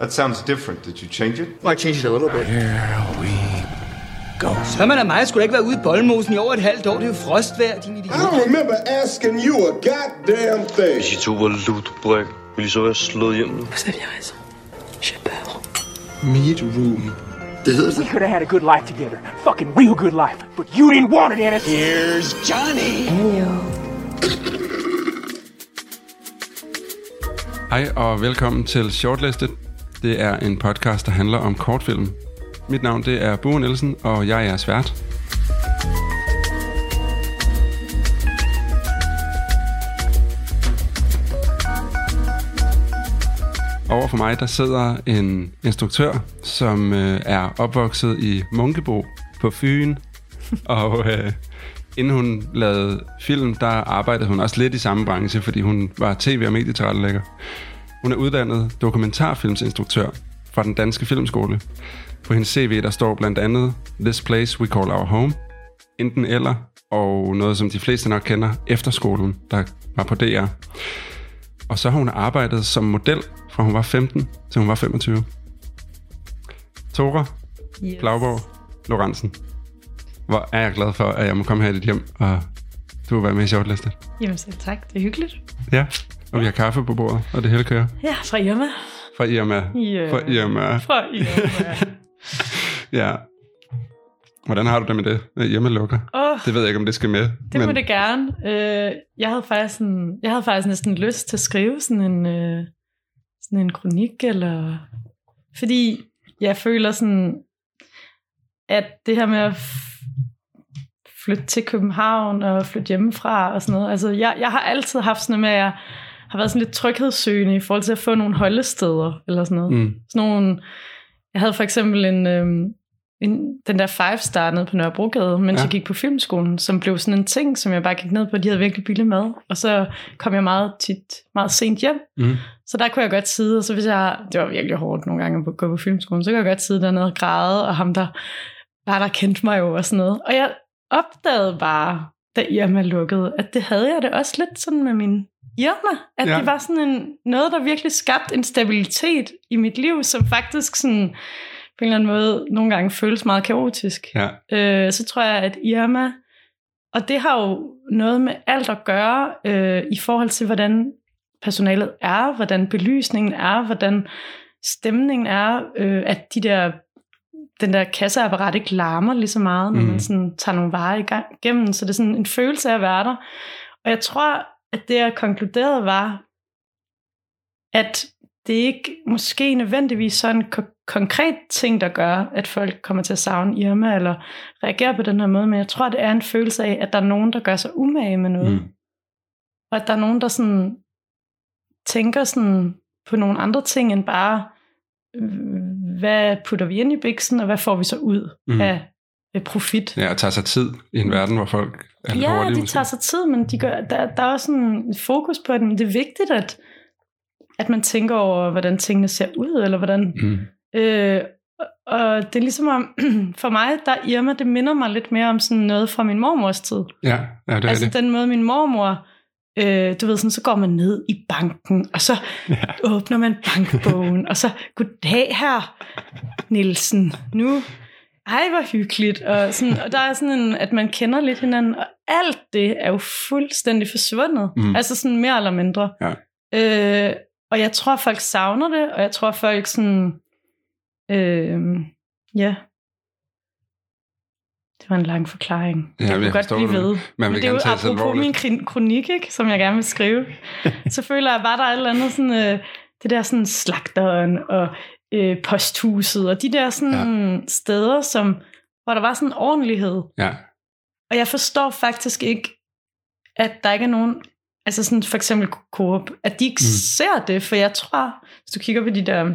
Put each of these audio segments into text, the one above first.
That sounds different. Did you change it? I changed it a little bit. Så man af mig skulle ikke være ude i Boldmosen i over et halvt år. Det er jo frostvejr, din idiot. I don't remember asking you a goddamn thing. Hvis I to var lutebræk, ville I så være slået hjem nu? Vous avez raison. J'ai peur. Meat room. Det hedder det. could have had a good life together. Fucking real good life. But you didn't want it, Ennis. Here's Johnny. Hej og velkommen til Shortlisted. Det er en podcast, der handler om kortfilm. Mit navn det er Bo Nielsen, og jeg er svært. Over for mig der sidder en instruktør, som øh, er opvokset i Munkebo på Fyn, og øh, inden hun lavede film, der arbejdede hun også lidt i samme branche, fordi hun var tv- og medietilrettelægger. Hun er uddannet dokumentarfilmsinstruktør fra den danske filmskole. På hendes CV, der står blandt andet This Place We Call Our Home, Enten Eller, og noget, som de fleste nok kender, Efterskolen, der var på DR. Og så har hun arbejdet som model, fra hun var 15 til hun var 25. Tora Yes. Blauborg Lorentzen. Hvor er jeg glad for, at jeg må komme her i dit hjem, og du vil være med i shortlistet. Jamen selv tak, det er hyggeligt. Ja, og vi har kaffe på bordet, og det hele kører. Ja, fra Irma. Fra Irma. Ja. Fra Irma. Fra Irma. Ja. Hvordan har du det med det? Øh, Irma lukker. Åh, Det ved jeg ikke, om det skal med. det må det gerne. Øh, jeg, havde faktisk en, jeg havde faktisk næsten lyst til at skrive sådan en, øh, sådan en kronik, eller... Fordi jeg føler sådan, at det her med at flytte til København og flytte hjemmefra og sådan noget. Altså, jeg, jeg har altid haft sådan noget med, at jeg har været sådan lidt tryghedssøgende i forhold til at få nogle holdesteder, eller sådan noget. Mm. Sådan nogle, jeg havde for eksempel en, øhm, en, den der Five Star nede på Nørrebrogade, mens Ja. jeg gik på filmskolen, som blev sådan en ting, som jeg bare gik ned på. De havde virkelig billig mad. Og så kom jeg meget tit, meget sent hjem. Mm. Så der kunne jeg godt sidde, og så hvis jeg, det var virkelig hårdt nogle gange at gå på filmskolen, så kunne jeg godt sidde dernede og græde, og ham der, bare der kendte mig jo og sådan noget. Og jeg opdagede bare, da Irma lukkede, at det havde jeg det også lidt sådan med min Irma. At Ja. ja. det var sådan en, noget, der virkelig skabte en stabilitet i mit liv, som faktisk sådan, på en eller anden måde nogle gange føles meget kaotisk. Ja. Øh, så tror jeg, at Irma, og det har jo noget med alt at gøre øh, i forhold til, hvordan personalet er, hvordan belysningen er, hvordan stemningen er, øh, at de der, den der kasseapparat ikke larmer lige så meget, når Mm. man sådan tager nogle varer i gang, igennem. Så det er sådan en følelse af at være der. Og jeg tror, at det jeg konkluderede var, at det ikke måske nødvendigvis sådan en ko- konkret ting, der gør, at folk kommer til at savne Irma, eller reagere på den her måde, men jeg tror, det er en følelse af, at der er nogen, der gør sig umage med noget. Mm. Og at der er nogen, der sådan tænker sådan på nogle andre ting, end bare, hvad putter vi ind i biksen, og hvad får vi så ud Mm. af profit. Ja, og tager sig tid i en verden, hvor folk er Ja, hurtige. de måske. tager sig tid, men de gør, der, der er også sådan en fokus på det, men det er vigtigt, at, at man tænker over, hvordan tingene ser ud, eller hvordan... Mm. Øh, og det er ligesom om, for mig, der er Irma, det minder mig lidt mere om sådan noget fra min mormors tid. Ja, ja, det er altså det. den måde, min mormor, øh, du ved sådan, så går man ned i banken, og så Ja. åbner man bankbogen, og så, goddag her, Nielsen, nu, ej hvor hyggeligt, og, sådan, og der er sådan en, at man kender lidt hinanden, og alt det er jo fuldstændig forsvundet, Mm. altså sådan mere eller mindre. Ja. Øh, og jeg tror, folk savner det, og jeg tror, folk sådan, øh, ja, det var en lang forklaring. Ja, jeg kunne jeg godt blive det. ved. Man Men det er jo apropos min kronik, ikke, som jeg gerne vil skrive. så føler jeg bare, der er et eller andet sådan, øh, det der sådan slagteren og øh, posthuset og de der sådan ja. steder, som, hvor der var sådan en ordentlighed. Ja, Og jeg forstår faktisk ikke, at der ikke er nogen, altså sådan for eksempel Coop, at de ikke Mm. ser det, for jeg tror, hvis du kigger på de der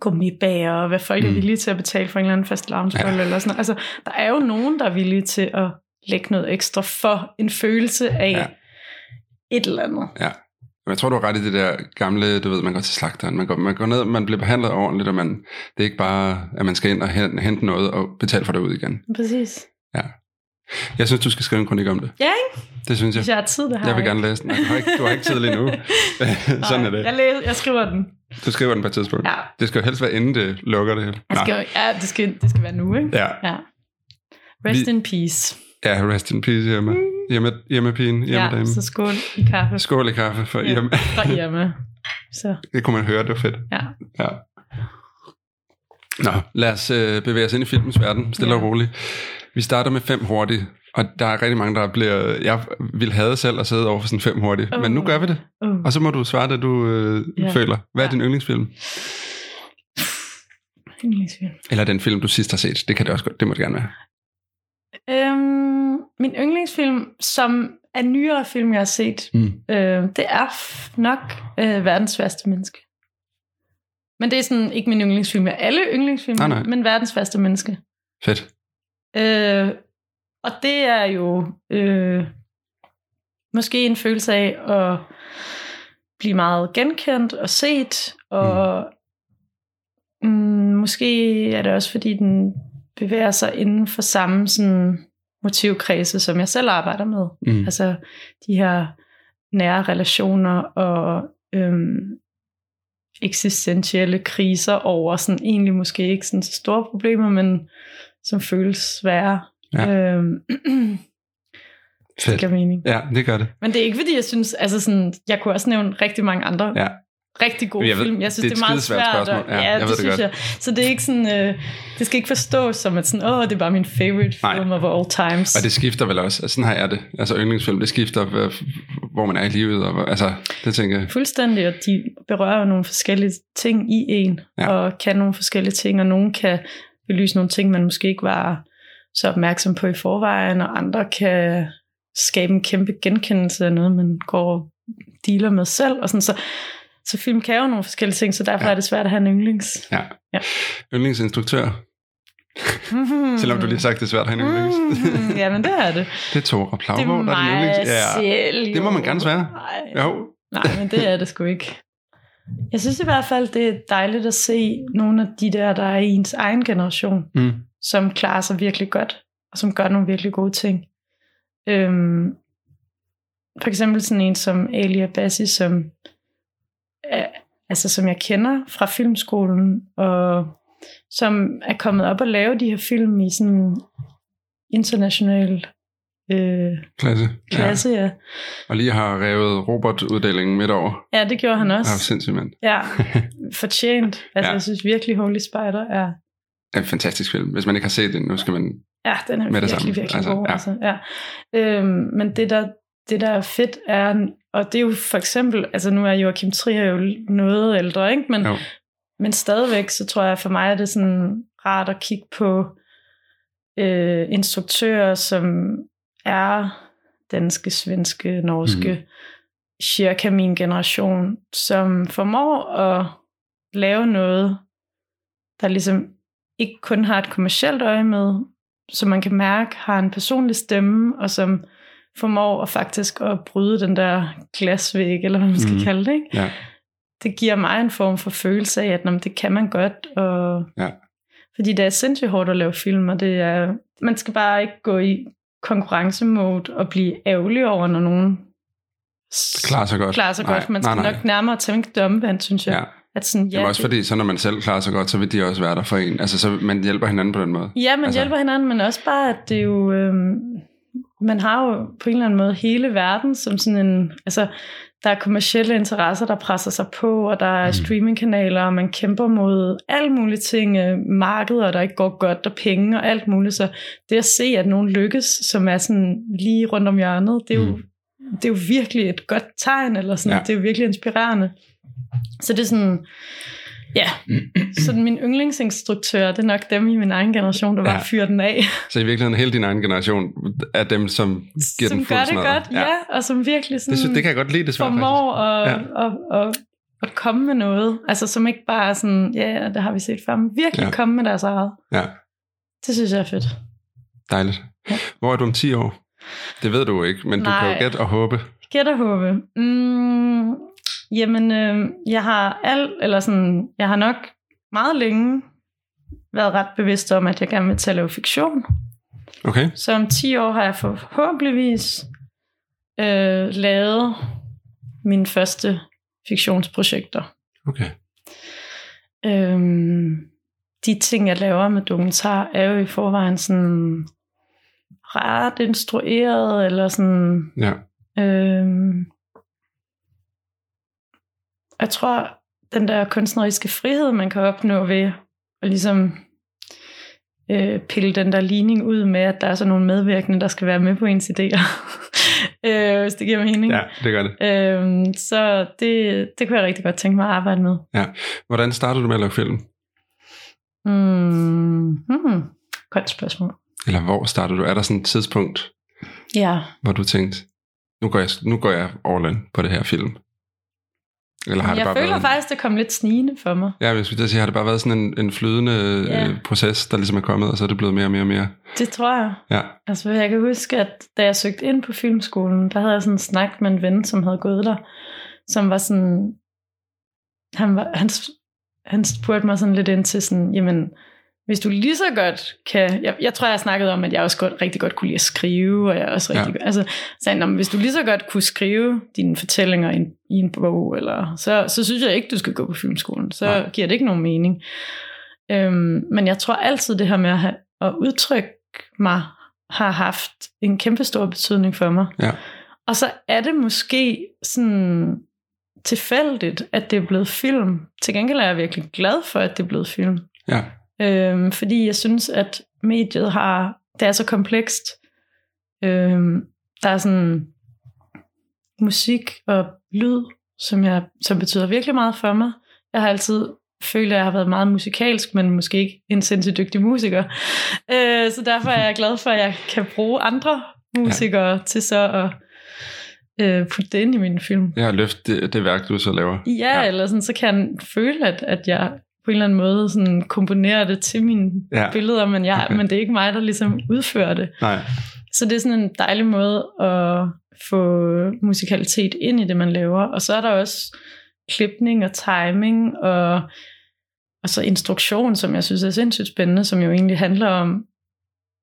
gummibager, og hvad folk mm. Er villige til at betale for en eller anden fast loungebolle, Ja. eller sådan noget. Altså, der er jo nogen, der er villige til at lægge noget ekstra for en følelse af ja. et eller andet. ja. Jeg tror, du har ret i det der gamle, du ved, man går til slagteren, man går, man går ned, man bliver behandlet ordentligt, og man, det er ikke bare, at man skal ind og hente, noget og betale for det ud igen. Præcis. Ja. Jeg synes, du skal skrive en kronik om det. Ja, ikke? Det synes jeg. Hvis jeg har tid, det har Jeg vil gerne læse den. Du har ikke, du har ikke tid lige nu. Sådan er Nej, Jeg, det. læser, jeg skriver den. Du skriver den på et tidspunkt. Ja. Det skal jo helst være inden det lukker det hele. Jeg skal, ja, det skal, det skal være nu, ikke? Ja. ja. Rest Vi- in peace. ja, rest in peace, Irma. Irma, Irma pigen, Irma Ja, så skål i kaffe. Skål i kaffe for Ja, Irma. Fra Irma. Så, Det kunne man høre, det var fedt. ja. Ja. Nå, lad os øh, bevæge os ind i filmens verden, stille ja. og roligt. Vi starter med fem hurtige, og der er rigtig mange, der bliver... Jeg vil have selv at sidde over for sådan fem hurtige, Uh. men nu gør vi det. Uh. Og så må du svare, det du øh, Ja. føler. Hvad er Ja. din yndlingsfilm? Yndlingsfilm. Eller den film, du sidst har set. Det kan det også godt. Det må det gerne være. Øhm, min yndlingsfilm, som er nyere film, jeg har set, Mm. øh, det er nok øh, Verdens værste menneske. Men det er sådan ikke min yndlingsfilm af alle yndlingsfilm, Nej, nej. men Verdens værste menneske. Fedt. Øh, og det er jo øh, måske en følelse af at blive meget genkendt og set, og mm. Mm, måske er det også fordi, den bevæger sig inden for samme sådan, motivkredse, som jeg selv arbejder med. Mm. Altså de her nære relationer og øhm, eksistentielle kriser over sådan egentlig måske ikke sådan så store problemer, men som føles svære. Ja. Øhm, det giver mening. Ja, det gør det. Men det er ikke fordi, jeg synes, altså sådan, jeg kunne også nævne rigtig mange andre Ja. Rigtig gode Jeg ved, film. Jeg synes, det det er er, et meget svært. spørgsmål. Og, Ja, ja, jeg det ved det synes godt. jeg. Så det er ikke sådan, øh, det skal ikke forstås som, at sådan, åh, det er bare min favorite Nej. film of all times. Og det skifter vel også. Altså, sådan har jeg det. Altså yndlingsfilm, det skifter, hvor man er i livet. Og, altså, det tænker jeg. Fuldstændig, og de berører jo nogle forskellige ting i en, ja. og kan nogle forskellige ting, og nogen kan belyse nogle ting, man måske ikke var så opmærksom på i forvejen, og andre kan skabe en kæmpe genkendelse af noget, man går og dealer med selv, og sådan, så, så film kan jo nogle forskellige ting, så derfor Ja. er det svært at have en yndlings. Ja. Ja. Yndlingsinstruktør. Selvom du lige har sagt, det er svært at have en yndlings. Mm, Jamen, det er det. det er Plauborg, er der er din yndlings. Ja. selv, Det må man gerne svære. Nej. Jo. Nej, men det er det sgu ikke. Jeg synes i hvert fald, det er dejligt at se nogle af de der, der er i ens egen generation, Mm. som klarer sig virkelig godt, og som gør nogle virkelig gode ting. Øhm, for eksempel sådan en som Alia Bassi, som, altså, som jeg kender fra filmskolen, og som er kommet op og lave de her film i sådan international øh, Klasse. klasse. Ja. Ja. Og lige har revet Robert-uddelingen midt over. ja, det gjorde han Det også. sindssygt, mand. Ja, fortjent. Altså, Ja. ja. jeg synes virkelig, Holy Spider er... Det er en fantastisk film. Hvis man ikke har set den, nu skal man... Ja, den er Med det virkelig, samme. virkelig Altså, god. ja. Altså, ja. Øhm, men det der, det, der er fedt, er... Og det er jo for eksempel... Altså, nu er Joachim Trier jo noget ældre, ikke? Men, Jo. men stadigvæk, så tror jeg, for mig er det sådan rart at kigge på øh, instruktører, som er danske, svenske, norske, mm. cirka min generation, som formår at lave noget, der ligesom ikke kun har et kommercielt øje med, som man kan mærke har en personlig stemme, og som formår at faktisk at bryde den der glasvæg, eller hvad man skal mm. kalde det. Ikke? Ja. Det giver mig en form for følelse af, at nå, men det kan man godt. Og... Ja. Fordi det er sindssygt hårdt at lave film, og det er, man skal bare ikke gå i konkurrencemode og blive ærgerlig over, når nogen Klarer sig godt. klarer sig Nej, godt. Man skal nej, nej. nok nærmere tænke det omvendt, synes jeg. Ja. At sådan, ja, Jamen også fordi, så når man selv klarer sig godt, så vil de også være der for en. Altså, så man hjælper hinanden på den måde. Ja, man Altså- altså, hjælper hinanden, men også bare, at det er jo... Øhm, man har jo på en eller anden måde hele verden som sådan en... Altså, der er kommersielle interesser, der presser sig på, og der er Mm. streamingkanaler, og man kæmper mod alle mulige ting, øh, markeder, der ikke går godt, og penge og alt muligt. Så det at se, at nogen lykkes, som er sådan lige rundt om hjørnet, det er, jo, Mm. det er jo virkelig et godt tegn, eller sådan, Ja. ja. det er jo virkelig inspirerende. Så det er sådan... Ja, så min yndlingsinstruktør, det er nok dem i min egen generation, der bare Ja. fyrer den af. Så i virkeligheden hele din egen generation er dem, som giver som den gør fuld det smadret. godt, ja. ja, og som virkelig sådan Det, synes, det kan jeg godt lide, desværre formår at, Ja. at, at, at, komme med noget. Altså som ikke bare er sådan, ja, ja, det har vi set før, men virkelig Ja. komme med deres eget. Ja, Det synes jeg er fedt. dejligt. Ja. Hvor er du om 10 år? Det ved du ikke, men du kan Nej. jo gætte og håbe. Gæt og håbe. Mm, jamen, øh, jeg har alt, eller sådan, jeg har nok meget længe været ret bevidst om, at jeg gerne vil til at lave fiktion. Okay. Så om 10 år har jeg forhåbentligvis øh, lavet mine første fiktionsprojekter. Okay. Øhm, de ting, jeg laver med dokumentar, er jo i forvejen sådan ret instrueret, eller sådan... Ja. Øhm, jeg tror, den der kunstneriske frihed, man kan opnå ved at ligesom øh, pille den der ligning ud med, at der er sådan nogle medvirkende, der skal være med på ens idéer. øh, hvis det giver mening. Ja, det gør det. Øhm, så det, det kunne jeg rigtig godt tænke mig at arbejde med. Ja. Hvordan startede du med at lave film? Mm, hmm, godt spørgsmål. Eller hvor startede du? Er der sådan et tidspunkt, Ja, hvor du tænkte, nu går jeg, nu går jeg all in på det her film? Eller har det jeg bare føler været... faktisk, det kom lidt snigende for mig. Ja, jeg skulle sige, har det bare været sådan en, en flydende Ja. øh, proces, der ligesom er kommet, og så er det blevet mere og mere og mere? Det tror jeg. Ja. Altså, jeg kan huske, at da jeg søgte ind på filmskolen, der havde jeg sådan en snak med en ven, som havde gået der, som var sådan, han, var, han, han spurgte mig sådan lidt ind til sådan, jamen, hvis du lige så godt kan, jeg, jeg tror, jeg snakkede om, at jeg også godt, rigtig godt kunne lide at skrive, og jeg også rigtig Ja. godt, altså, "Nå, men hvis du lige så godt kunne skrive dine fortællinger i en, i en bog, eller, så, så synes jeg ikke, du skal gå på filmskolen, så Nej. giver det ikke nogen mening. Øhm, men jeg tror altid, det her med at, have, at udtrykke mig, har haft en kæmpe stor betydning for mig. Ja. Og så er det måske sådan tilfældigt, at det er blevet film. Til gengæld er jeg virkelig glad for, at det er blevet film. Ja. Øhm, fordi jeg synes, at mediet har, det er så komplekst. Øhm, der er sådan musik og lyd, som, jeg, som betyder virkelig meget for mig. Jeg har altid følt, at jeg har været meget musikalsk, men måske ikke en sindssygt dygtig musiker. Øh, så derfor er jeg glad for, at jeg kan bruge andre musikere ja. til så at øh, putte det ind i min film. Ja, løft det, det værk, du så laver. Ja, ja, eller sådan, så kan jeg føle, at, at jeg på en eller anden måde sådan komponerer det til mine Ja. billeder, men, jeg, Okay. men det er ikke mig, der ligesom udfører det. Nej. Så det er sådan en dejlig måde at få musikalitet ind i det, man laver. Og så er der også klipning og timing og, og så instruktion, som jeg synes er sindssygt spændende, som jo egentlig handler om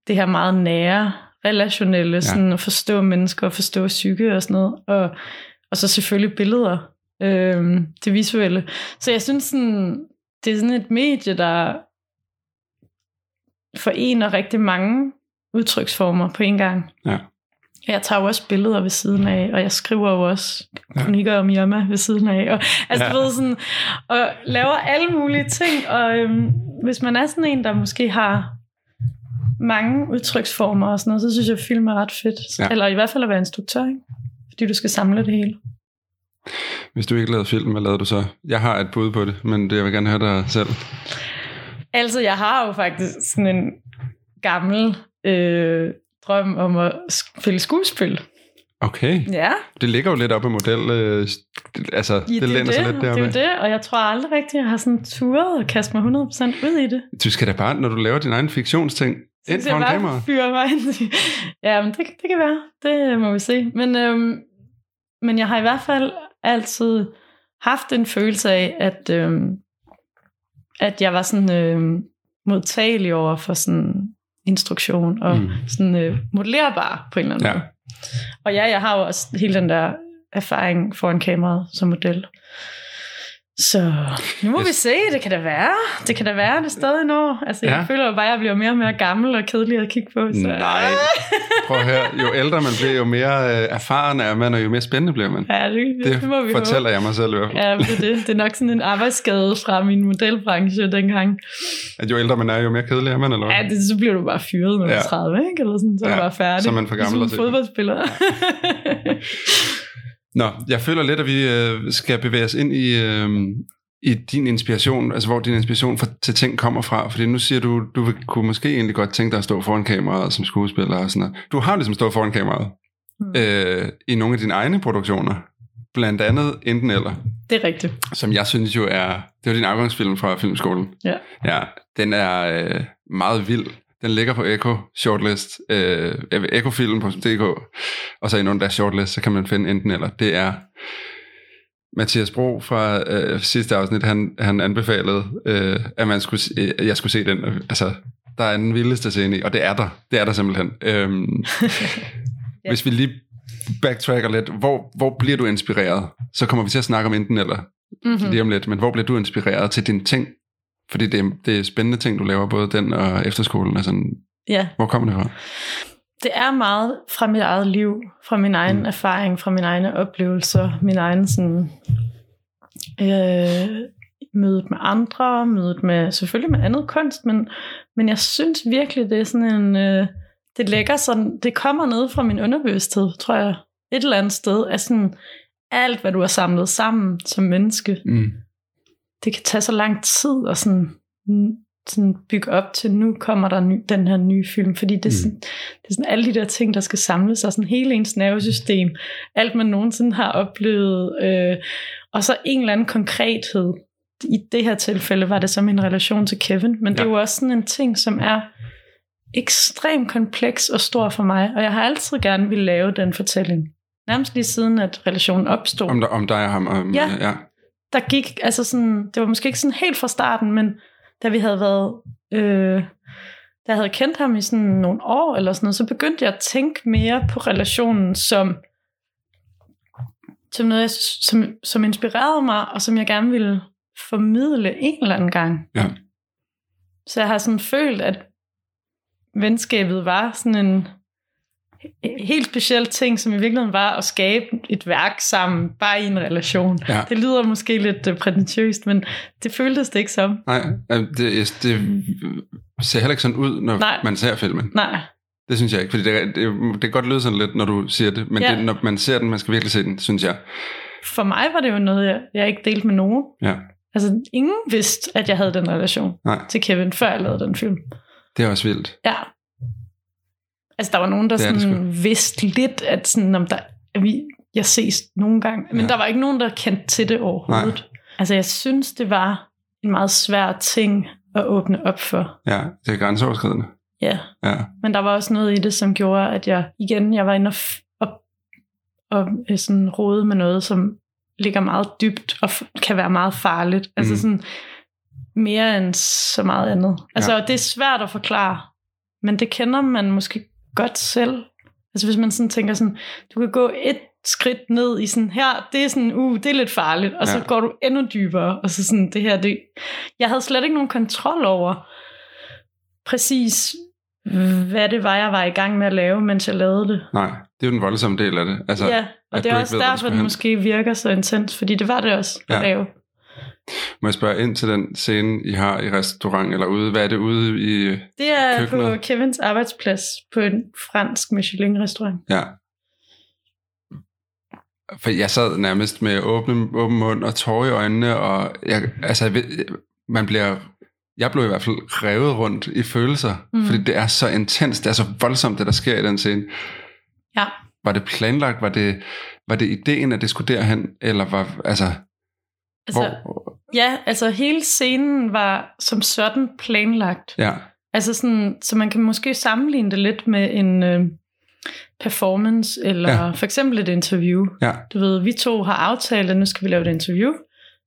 det her meget nære, relationelle, ja. sådan at forstå mennesker og forstå psyke og sådan noget. Og, og så selvfølgelig billeder, øhm, det visuelle. Så jeg synes sådan, det er sådan et medie, der forener rigtig mange udtryksformer på en gang. Ja. Jeg tager jo også billeder ved siden af, og jeg skriver jo også kronikker om Irma ved siden af. Og, altså, Ja. ja. ved, sådan, og laver alle mulige ting. Og øhm, hvis man er sådan en, der måske har mange udtryksformer og sådan noget, så synes jeg, at film er ret fedt. Ja. Ja. Eller i hvert fald at være instruktør, ikke? fordi du skal samle det hele. Hvis du ikke lavede film, hvad lavede du så? Jeg har et bud på det, men det, jeg vil gerne høre dig selv. Altså, jeg har jo faktisk sådan en gammel øh, drøm om at spille skuespil. Okay. Ja, Det ligger jo lidt op af model. Øh, altså, ja det, det, læner er sig det, lidt det er jo det, og jeg tror aldrig rigtigt, at jeg har sådan turet og kaste mig 100% ud i det. Du skal da bare, når du laver din egen fiktionsting, ind foran jeg kamera. bare fyrer mig ind i. Ja, men det, det kan være. Det må vi se. Men, øhm, men jeg har i hvert fald altid haft en følelse af, at, øhm, at jeg var sådan øhm, modtagelig over for sådan instruktion og mm. sådan øh, modellerbar på en eller anden Ja. måde. Og ja, jeg har jo også hele den der erfaring foran kameraet som model. Så nu må Jeg- vi se, det kan da være. Det kan da være, det stadig når. Altså, Ja. jeg føler jo bare, at jeg bliver mere og mere gammel og kedelig at kigge på. Så. Nej. Prøv at høre, jo ældre man bliver, jo mere øh, erfaren er man, og jo mere spændende bliver man. Ja, det, det, Det må vi fortæller håbe. jeg mig selv i hvert fald. Ja, det er det. Det er nok sådan en arbejdsskade fra min modelbranche dengang. At jo ældre man er, jo mere kedelig er man, eller hvad? Ja, det, så bliver du bare fyret, når du Ja. er 30, ikke? Eller sådan, så er Ja, du bare færdig. så er man for gammel at se fodboldspiller. Nå, jeg føler lidt, at vi øh, skal bevæge os ind i, øh, i din inspiration, altså hvor din inspiration for, til ting kommer fra. Fordi nu siger du, du vil, kunne måske egentlig godt tænke dig at stå foran kameraet som skuespiller og sådan noget. Du har ligesom stået foran kameraet Mm. øh, i nogle af dine egne produktioner. Blandt andet Enten Eller, det er rigtigt. som jeg synes jo er, det var din afgangsfilm fra filmskolen. Ja. Ja, den er øh, meget vild. Den ligger på Echo Shortlist, øh, echofilm.dk, og så i nogle der shortlist, så kan man finde enten eller. Det er Mathias Bro fra øh, sidste afsnit, han, han anbefalede, øh, at man skulle, øh, jeg skulle se den. Altså, der er den vildeste scene i, og det er der. Det er der simpelthen. Øhm, Ja. Hvis vi lige backtracker lidt, hvor, hvor bliver du inspireret? Så kommer vi til at snakke om enten eller Mm-hmm. lige om lidt, men hvor bliver du inspireret til dine ting? Fordi det er, det er spændende ting, du laver, både den og efterskolen. Sådan. Ja, Hvor kommer det fra? det er meget fra mit eget liv, fra min egen mm. erfaring, fra mine egne oplevelser, min egen sådan, øh, mødet med andre, mødet med selvfølgelig med andet kunst, men, men jeg synes virkelig, det er sådan en, øh, det lægger sådan, det kommer ned fra min underbevidsthed, tror jeg, et eller andet sted, af sådan alt, hvad du har samlet sammen som menneske, Mm. Det kan tage så lang tid at sådan, mm, sådan bygge op til, nu kommer der ny, den her nye film, fordi det er, sådan, det er sådan alle de der ting, der skal samles, og sådan hele ens nervesystem, alt man nogensinde har oplevet, øh, og så en eller anden konkrethed. I det her tilfælde var det så min relation til Kevin, men ja. det er jo også sådan en ting, som er ekstremt kompleks og stor for mig, og jeg har altid gerne ville lave den fortælling. Nærmest lige siden, at relationen opstod Om, der, om dig og ham. Om, Ja. ja. Der gik, altså sådan, det var måske ikke sådan helt fra starten, men da vi havde været, øh, da jeg havde kendt ham i sådan nogle år eller sådan noget, så begyndte jeg at tænke mere på relationen som, som noget, som, som inspirerede mig, og som jeg gerne ville formidle en eller anden gang. Ja. Så jeg har sådan følt, at venskabet var sådan en helt speciel ting, som i virkeligheden var at skabe et værk sammen, bare i en relation. Ja. Det lyder måske lidt øh, prætentiøst, men det føltes det ikke som. Nej, øh, det, det ser heller ikke sådan ud, når Nej. man ser filmen. Nej, Det synes jeg ikke, fordi det, det, det kan godt lyde sådan lidt, når du siger det, men ja. det, når man ser den, man skal virkelig se den, synes jeg. for mig var det jo noget, jeg, jeg ikke delte med nogen. Ja. Altså, ingen vidste, at jeg havde den relation Nej. til Kevin, før jeg lavede den film. Det er også vildt. Ja. Altså, der var nogen, der Det er det sådan vidste lidt, at, sådan, om der, at vi, jeg ses nogle gange. Men Ja. der var ikke nogen, der kendte til det overhovedet. Nej. Altså, jeg synes, det var en meget svær ting at åbne op for. Ja, det er grænseoverskridende. Ja. Ja, Men der var også noget i det, som gjorde, at jeg igen, jeg var inde og, f- og, og øh, sådan rode med noget, som ligger meget dybt og f- kan være meget farligt. Altså Mm. sådan mere end så meget andet. Altså Ja. det er svært at forklare, men det kender man måske godt selv. Altså hvis man sådan tænker sådan, du kan gå et skridt ned i sådan her, det er sådan, uh, det er lidt farligt, og så Ja. går du endnu dybere, og så sådan det her, det, jeg havde slet ikke nogen kontrol over præcis, hvad det var, jeg var i gang med at lave, mens jeg lavede det. nej, det er jo den voldsomme del af det. Altså, ja, og at det er også ved, derfor, det hen. måske virker så intens, fordi det var det også at Ja. lave. Må jeg spørge ind til den scene, I har i restaurant, eller ude, hvad er det ude i... Det er Køkkenet. på Kevins arbejdsplads på en fransk Michelin-restaurant. Ja. For jeg sad nærmest med åben, åben mund og tårer i øjnene, og jeg, altså, jeg ved, man bliver... Jeg blev i hvert fald revet rundt i følelser, Mm. mm. fordi det er så intens, det er så voldsomt, det der sker i den scene. Ja. Var det planlagt? Var det, var det ideen, at det skulle derhen? Eller var, altså, Altså, hvor? ja, altså hele scenen var som sådan planlagt. Ja, Altså sådan, så man kan måske sammenligne det lidt med en øh, performance, eller ja. For eksempel et interview. ja, Du ved, vi to har aftalt, at nu skal vi lave et interview.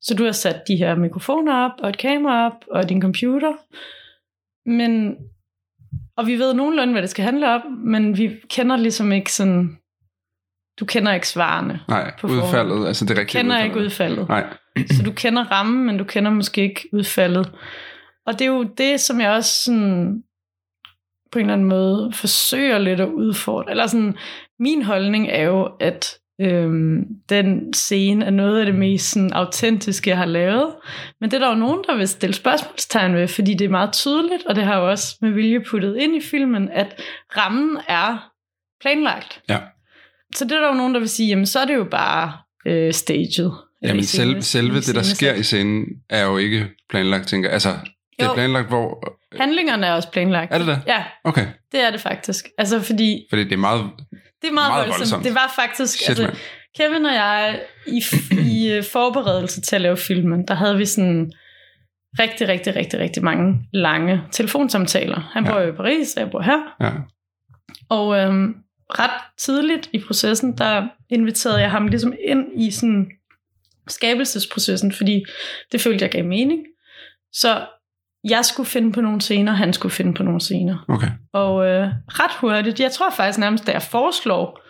Så du har sat de her mikrofoner op, og et kamera op, og din computer. Men, og vi ved nogenlunde, hvad det skal handle om, men vi kender ligesom ikke sådan, du kender ikke svarene. nej, På forhånd. udfaldet, altså det rigtige kender udfald. ikke udfaldet. Nej, Så du kender rammen, men du kender måske ikke udfaldet. Og det er jo det, som jeg også sådan, på en eller anden måde forsøger lidt at udfordre. Eller sådan, min holdning er jo, at øhm, den scene er noget af det mest sådan, autentiske, jeg har lavet. Men det er der jo nogen, der vil stille spørgsmålstegn ved, fordi det er meget tydeligt, og det har jo også med vilje puttet ind i filmen, at rammen er planlagt. Ja. Så det er der jo nogen, der vil sige, jamen så er det jo bare øh, staged. Jamen selv, selve det, der sker i scenen, er jo ikke planlagt, tænker. Altså, det er Jo. planlagt, hvor... Handlingerne er også planlagt. Er det det? Ja, Okay, det er det faktisk. Altså fordi, fordi det er meget... det er meget, Meget voldsomt. voldsomt. Det var faktisk, Shit, altså. Kevin og jeg, i, i øh, forberedelse til at lave filmen, der havde vi sådan rigtig, rigtig, rigtig, rigtig mange lange telefonsamtaler. Han Ja. bor jo i Paris, og jeg bor her. Ja, Og øhm, ret tidligt i processen, der inviterede jeg ham ligesom ind i sådan skabelsesprocessen, fordi det følte jeg gav mening. Så jeg skulle finde på nogle scener, han skulle finde på nogle scener. Okay. Og øh, ret hurtigt, jeg tror faktisk nærmest, da jeg foreslår,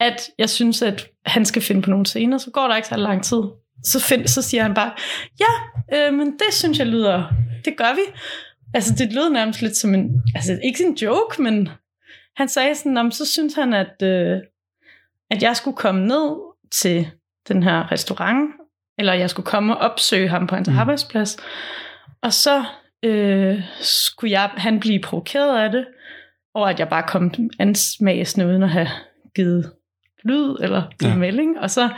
at jeg synes, at han skal finde på nogle scener, så går der ikke så lang tid. Så, find, så siger han bare, ja, øh, men det synes jeg lyder, det gør vi. Altså det lød nærmest lidt som en, altså ikke en joke, men han sagde sådan, så synes han, at, øh, at jeg skulle komme ned til den her restaurant, eller jeg skulle komme og opsøge ham på hans mm. arbejdsplads, og så øh, skulle jeg, han blive provokeret af det, og at jeg bare kom ansmagsende uden at have givet lyd eller givet Ja. melding, og så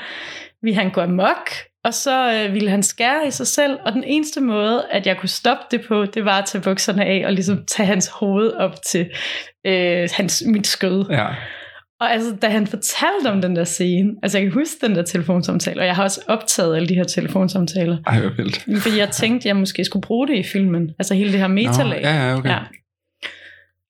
ville han gå amok, og så øh, ville han skære i sig selv, og den eneste måde, at jeg kunne stoppe det på, det var at tage bukserne af og ligesom tage hans hoved op til øh, hans, mit skød. Ja. Og altså, da han fortalte om den der scene, altså jeg kan huske den der telefonsamtale, og jeg har også optaget alle de her telefonsamtaler, Ej, hvor vildt. fordi jeg tænkte, jeg måske skulle bruge det i filmen. Altså hele det her metalag. Nå, ja, ja, okay. ja.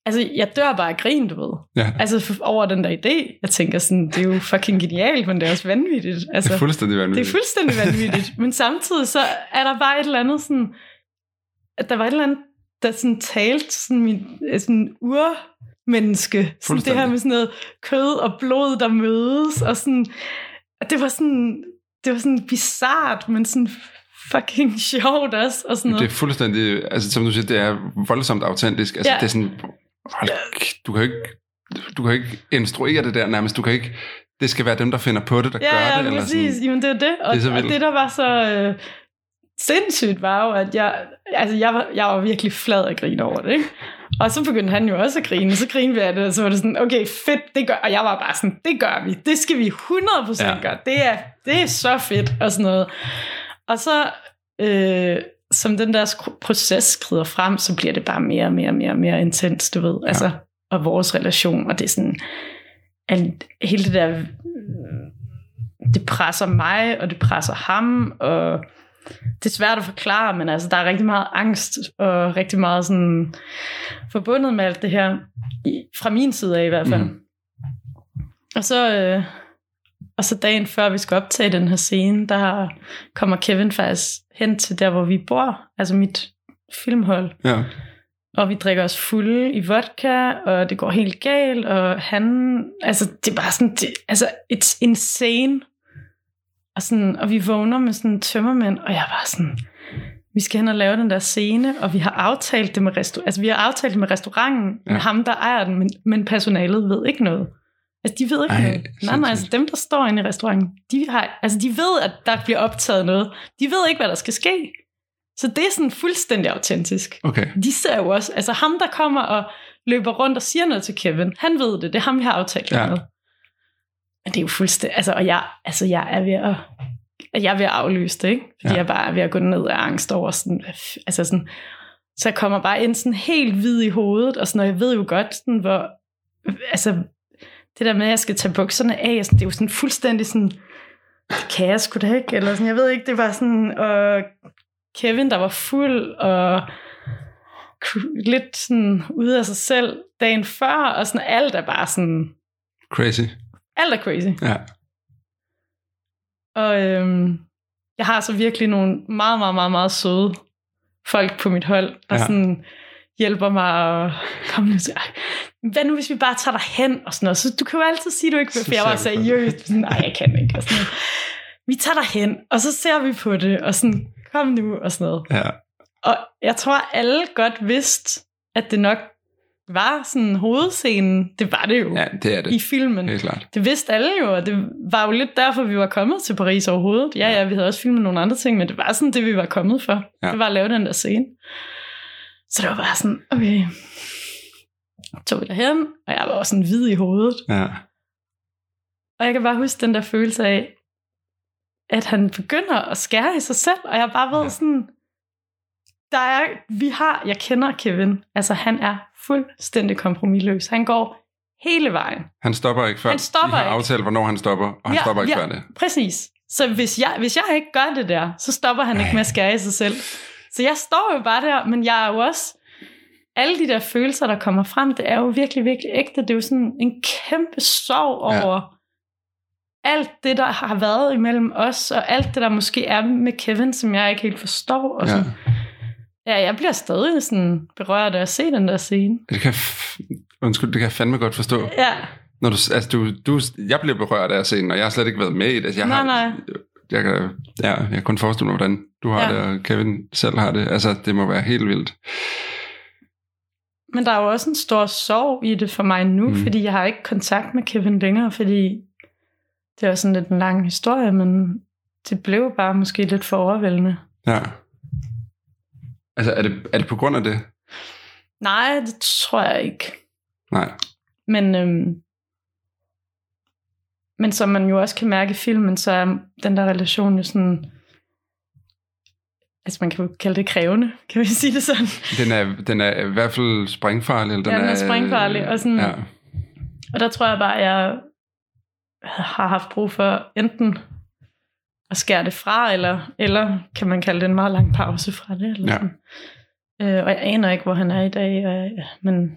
Altså, jeg dør bare af grin, du ved. Ja. Altså for- over den der idé. Jeg tænker sådan, det er jo fucking genialt, men det er også vanvittigt. Altså, Det er fuldstændig det vanvittigt. er fuldstændig vanvittigt. men samtidig så er der bare et eller andet sådan, at der var et eller andet, der sådan talte sådan min sådan urmenneske. Sådan det her med sådan noget kød og blod, der mødes. Og sådan, det var sådan, det var sådan bizart, men sådan fucking sjovt også. Og sådan Det er noget. fuldstændig, altså som du siger, det er voldsomt autentisk. Altså Ja. det er sådan, hold, du kan ikke, du kan ikke instruere det der nærmest. Du kan ikke, det skal være dem, der finder på det, der gør Ja, det. ja, Eller præcis. sådan. Jamen, det er det. Og Det er og det, der var så øh, sindssygt, var jo, at jeg, altså, jeg, var, jeg var virkelig flad af grin over det, ikke? Og så begyndte han jo også at grine, så grinede vi af det, og så var det sådan, okay, fedt, det gør, og jeg var bare sådan, det gør vi, det skal vi 100% Ja. ja. gøre, det er, det er så fedt, og sådan noget. Og så, øh, som den der proces skrider frem, så bliver det bare mere og mere og mere, og mere intens, du ved, altså, og vores relation, og det er sådan, alt, hele det der det presser mig, og det presser ham, og det er svært at forklare, men altså, der er rigtig meget angst, og rigtig meget sådan forbundet med alt det her, fra min side af i hvert fald. Mm. Og så, øh, og så dagen før vi skal optage den her scene, der kommer Kevin faktisk hen til der, hvor vi bor, altså mit filmhold, Ja. og vi drikker os fulde i vodka, og det går helt galt, og han, altså det er bare sådan, det, altså it's insane. Og, sådan, og vi vågner med sådan en tømmermænd, og jeg var sådan, vi skal hen og lave den der scene, og vi har aftalt det med, restaur- altså, vi har aftalt det med restauranten, ja. Med ham, der ejer den, men, men personalet ved ikke noget. Altså, de ved ikke Ej, noget. Nej, nej, altså dem, der står inde i restauranten, de, har, altså, de ved, at der bliver optaget noget. De ved ikke, hvad der skal ske. Så det er sådan fuldstændig autentisk Okay. de ser jo også, altså ham, der kommer og løber rundt og siger noget til Kevin, han ved det, det er ham, vi har aftalt ja. med. Men det er jo fuldstændig, altså, og jeg, altså, jeg er ved at, jeg er ved at aflyse det, ikke? Fordi Ja. jeg bare er ved at gå ned af angst over sådan, altså sådan, så jeg kommer bare ind sådan helt hvid i hovedet, og sådan, og jeg ved jo godt, sådan, hvor, altså, det der med, at jeg skal tage bukserne af, sådan, det er jo sådan fuldstændig sådan, det kan jeg sgu da ikke, eller sådan, jeg ved ikke, det var sådan, og Kevin, der var fuld, og lidt sådan ude af sig selv dagen før, og sådan alt er bare sådan, Crazy. Alt er crazy. Ja. Og øhm, jeg har så virkelig nogle meget, meget, meget, meget søde folk på mit hold, der Ja. sådan hjælper mig og kom nu til, "Ej, hvad nu hvis vi bare tager dig hen og sådan noget, så du kan jo altid sige, du ikke vil, for jeg var ser vi på seriøs, sådan, nej, jeg kan ikke, og sådan noget. Vi tager dig hen, og så ser vi på det, og sådan, kom nu, og sådan noget. Ja. Og jeg tror, alle godt vidste, at det nok var sådan hovedscenen. Det var det jo ja, det er det. i filmen. Helt klart. Det vidste alle jo, og det var jo lidt derfor, vi var kommet til Paris overhovedet. Ja, ja, vi havde også filmet nogle andre ting, men det var sådan det, vi var kommet for. Ja. Det var at lave den der scene. Så det var bare sådan, okay. Så tog vi derhen, og jeg var også sådan hvid i hovedet. Ja. Og jeg kan bare huske den der følelse af, at han begynder at skære i sig selv, og jeg bare ved Ja. sådan, der er, vi har, jeg kender Kevin, altså han er fuldstændig kompromilløs. Han går hele vejen. Han stopper ikke før. Han stopper I har ikke. aftalt, hvornår han stopper, og han Ja, stopper ikke ja. før det. Præcis. Så hvis jeg, hvis jeg ikke gør det der, så stopper han ikke med at skære i sig selv. Så jeg står jo bare der, men jeg er jo også... Alle de der følelser, der kommer frem, det er jo virkelig, virkelig ægte. Det er jo sådan en kæmpe sorg Ja. over alt det, der har været imellem os, og alt det, der måske er med Kevin, som jeg ikke helt forstår. Og Ja. sådan. Ja, jeg bliver stadig sådan berørt af at se den der scene. Det kan, f- undskyld, det kan jeg fandme godt forstå. Ja, Når du, altså, du, du, jeg bliver berørt af at se den, og jeg har slet ikke været med i det. Jeg Nej, har, nej. Jeg kan, ja, jeg kan kun forestille mig, hvordan du har Ja. det, og Kevin selv har det. Altså, det må være helt vildt. men der er jo også en stor sorg i det for mig nu, Mm. fordi jeg har ikke kontakt med Kevin længere, fordi det er sådan lidt en lang historie, men det blev bare måske lidt for overvældende. Ja. Altså, er det, er det på grund af det? Nej, det tror jeg ikke. Nej. Men, øhm, men som man jo også kan mærke i filmen, så er den der relation jo sådan... Altså man kan jo kalde det krævende, kan vi sige det sådan. Den er, den er i hvert fald springfarlig. Eller den, Ja, den er springfarlig, og sådan- Ja. Og der tror jeg bare, at jeg har haft brug for enten at skære det fra, eller, eller kan man kalde det en meget lang pause fra det. Eller Ja. sådan. Øh, og jeg aner ikke, hvor han er i dag. Øh, men,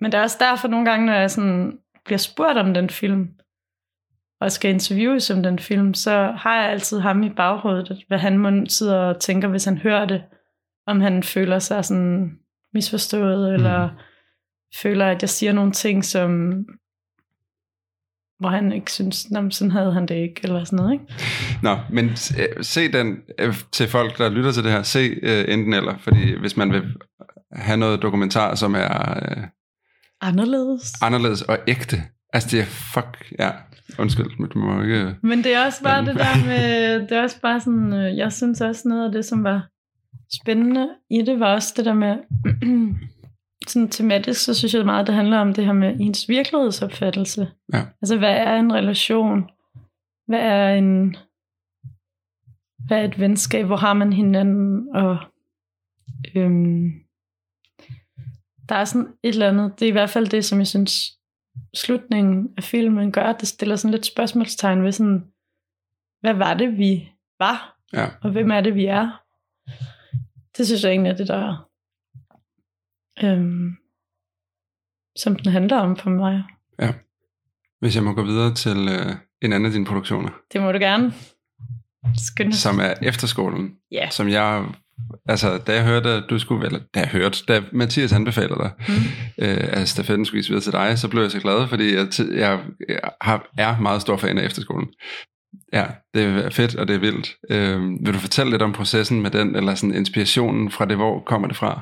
men det er også derfor nogle gange, når jeg sådan bliver spurgt om den film, og skal interviews om den film, så har jeg altid ham i baghovedet, hvad han må sidder og tænker, hvis han hører det, om han føler sig sådan misforstået, mm. eller føler, at jeg siger nogle ting, som hvor han ikke synes, "Nå, men sådan havde han det ikke, eller sådan noget, ikke? Nå, men øh, se den øh, til folk, der lytter til det her. Se øh, enten eller, fordi hvis man vil have noget dokumentar, som er øh, Anderledes. anderledes og ægte. Altså, det er fuck, ja. Undskyld, men du må ikke... Men det er også bare det der med, det er også bare sådan, jeg synes også noget af det, som var spændende i det, var også det der med, sådan tematisk, så synes jeg meget, det handler om det her med ens virkelighedsopfattelse. Ja. Altså, hvad er en relation? Hvad er en, hvad er et venskab? Hvor har man hinanden? Og øhm, der er sådan et eller andet, det er i hvert fald det, som jeg synes, slutningen af filmen gør, det stiller sådan lidt spørgsmålstegn ved sådan, hvad var det, vi var? Ja. Og hvem er det, vi er? Det synes jeg egentlig er det, der øhm, som den handler om for mig. Hvis jeg må gå videre til øh, en anden af dine produktioner, Det må du gerne. Skønne. som er Efterskolen, Ja. som jeg... Altså, da jeg hørte, at du skulle... Eller, da jeg hørte, da Mathias anbefaler dig, Mm. øh, at stafetten skulle videre til dig, så blev jeg så glad, fordi jeg, jeg, jeg har, er meget stor fan af Efterskolen. Ja, det er fedt, og det er vildt. Øh, vil du fortælle lidt om processen med den, eller sådan inspirationen fra det, hvor kommer det fra?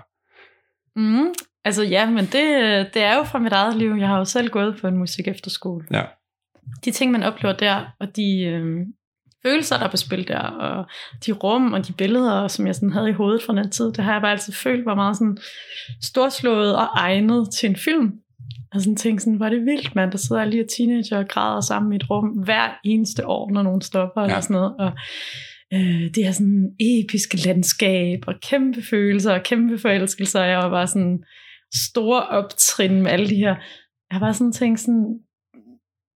Mm. Altså ja, men det, det er jo fra mit eget liv. Jeg har jo selv gået på en musik efterskole. Ja. De ting, man oplever der, og de øh, følelser, der er på spil der, og de rum og de billeder, som jeg sådan havde i hovedet fra den tid, det har jeg bare altid følt var meget sådan storslået og egnet til en film. Og sådan tænkte sådan, var det vildt, mand, der sidder de her teenager og græder sammen i et rum hver eneste år, når nogen stopper ja. eller sådan noget. Og øh, det her sådan episke landskab og kæmpe følelser og kæmpe forelskelser. Jeg var bare sådan store optrin med alle de her. Jeg bare sådan tænkt sådan,